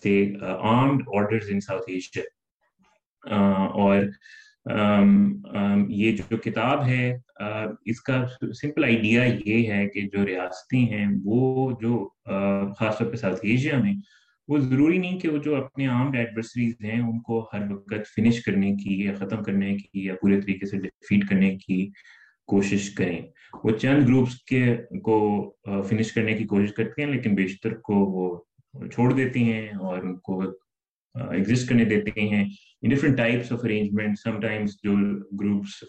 سے armed orders in South Asia اور یہ جو کتاب ہے اس کا سمپل آئیڈیا یہ ہے کہ جو ریاستیں ہیں، وہ جو خاص طور پہ ساؤتھ ایشیا میں، وہ ضروری نہیں کہ وہ جو اپنے عام ایڈورسریز ہیں، ان کو ہر وقت فنش کرنے کی یا ختم کرنے کی یا پورے طریقے سے ڈیفیٹ کرنے کی کوشش کریں۔ وہ چند گروپس کے کو فنش کرنے کی کوشش کرتے ہیں، لیکن بیشتر کو وہ چھوڑ دیتے ہیں اور ان کو ایگزسٹ کرنے دیتے ہیں۔ In different types of arrangement sometimes جو گروپس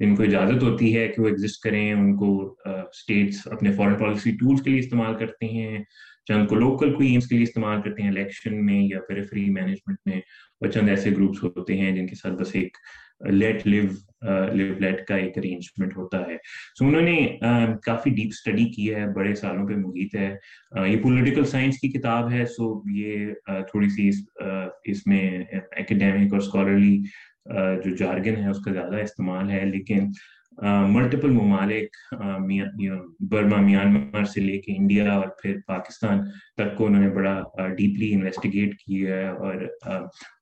ان کو اجازت ہوتی ہے کہ وہ ایگزسٹ کریں، ان کو اسٹیٹس اپنے فارن پالیسی ٹولس کے لیے استعمال کرتے ہیں۔ چند کو لوکل کو ایمس کے لیے استعمال کرتے ہیں الیکشن میں یا پھر فری مینجمنٹ میں۔ اور چند ایسے گروپس ہوتے ہیں جن کے ساتھ بس ایک لیٹ لیو لیو لیٹ کا ایک ارینجمنٹ ہوتا ہے۔ سو انہوں نے uh, کافی ڈیپ اسٹڈی کی ہے، بڑے سالوں پہ محیط ہے۔ uh, یہ پولیٹیکل سائنس کی کتاب ہے سو یہ uh, تھوڑی سی اس میں اکیڈیمک اور اسکالرلی جو جارگن ہے، اس کا زیادہ استعمال ہے۔ لیکن ملٹیپل ممالک برما، میانمار سے لے کے انڈیا اور پھر پاکستان تک کو انہوں نے بڑا ڈیپلی انویسٹیگیٹ کیا ہے اور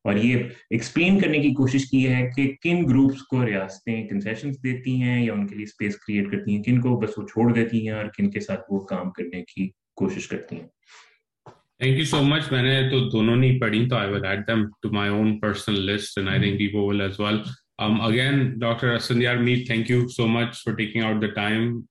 اور یہ ایکسپلین کرنے کی کوشش کی ہے کہ کن گروپس کو ریاستیں کنسیشنز دیتی ہیں یا ان کے لیے اسپیس کریٹ کرتی ہیں، کن کو بس وہ چھوڑ دیتی ہیں اور کن کے ساتھ وہ کام کرنے کی کوشش کرتی ہیں۔ تھینک یو سو مچ میں نے تو دونوں نہیں پڑھی، تو I will add them to my own personal list and I think people will as well Um, again, Dr. Asandiyar, Meet, thank you so much for taking out the time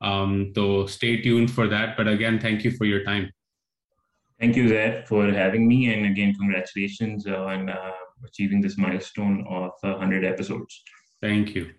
Um, so stay tuned for that. But again, thank you for your time. Thank you, Zaid, for having me. And again, congratulations on uh, achieving this milestone of 100 episodes. Thank you.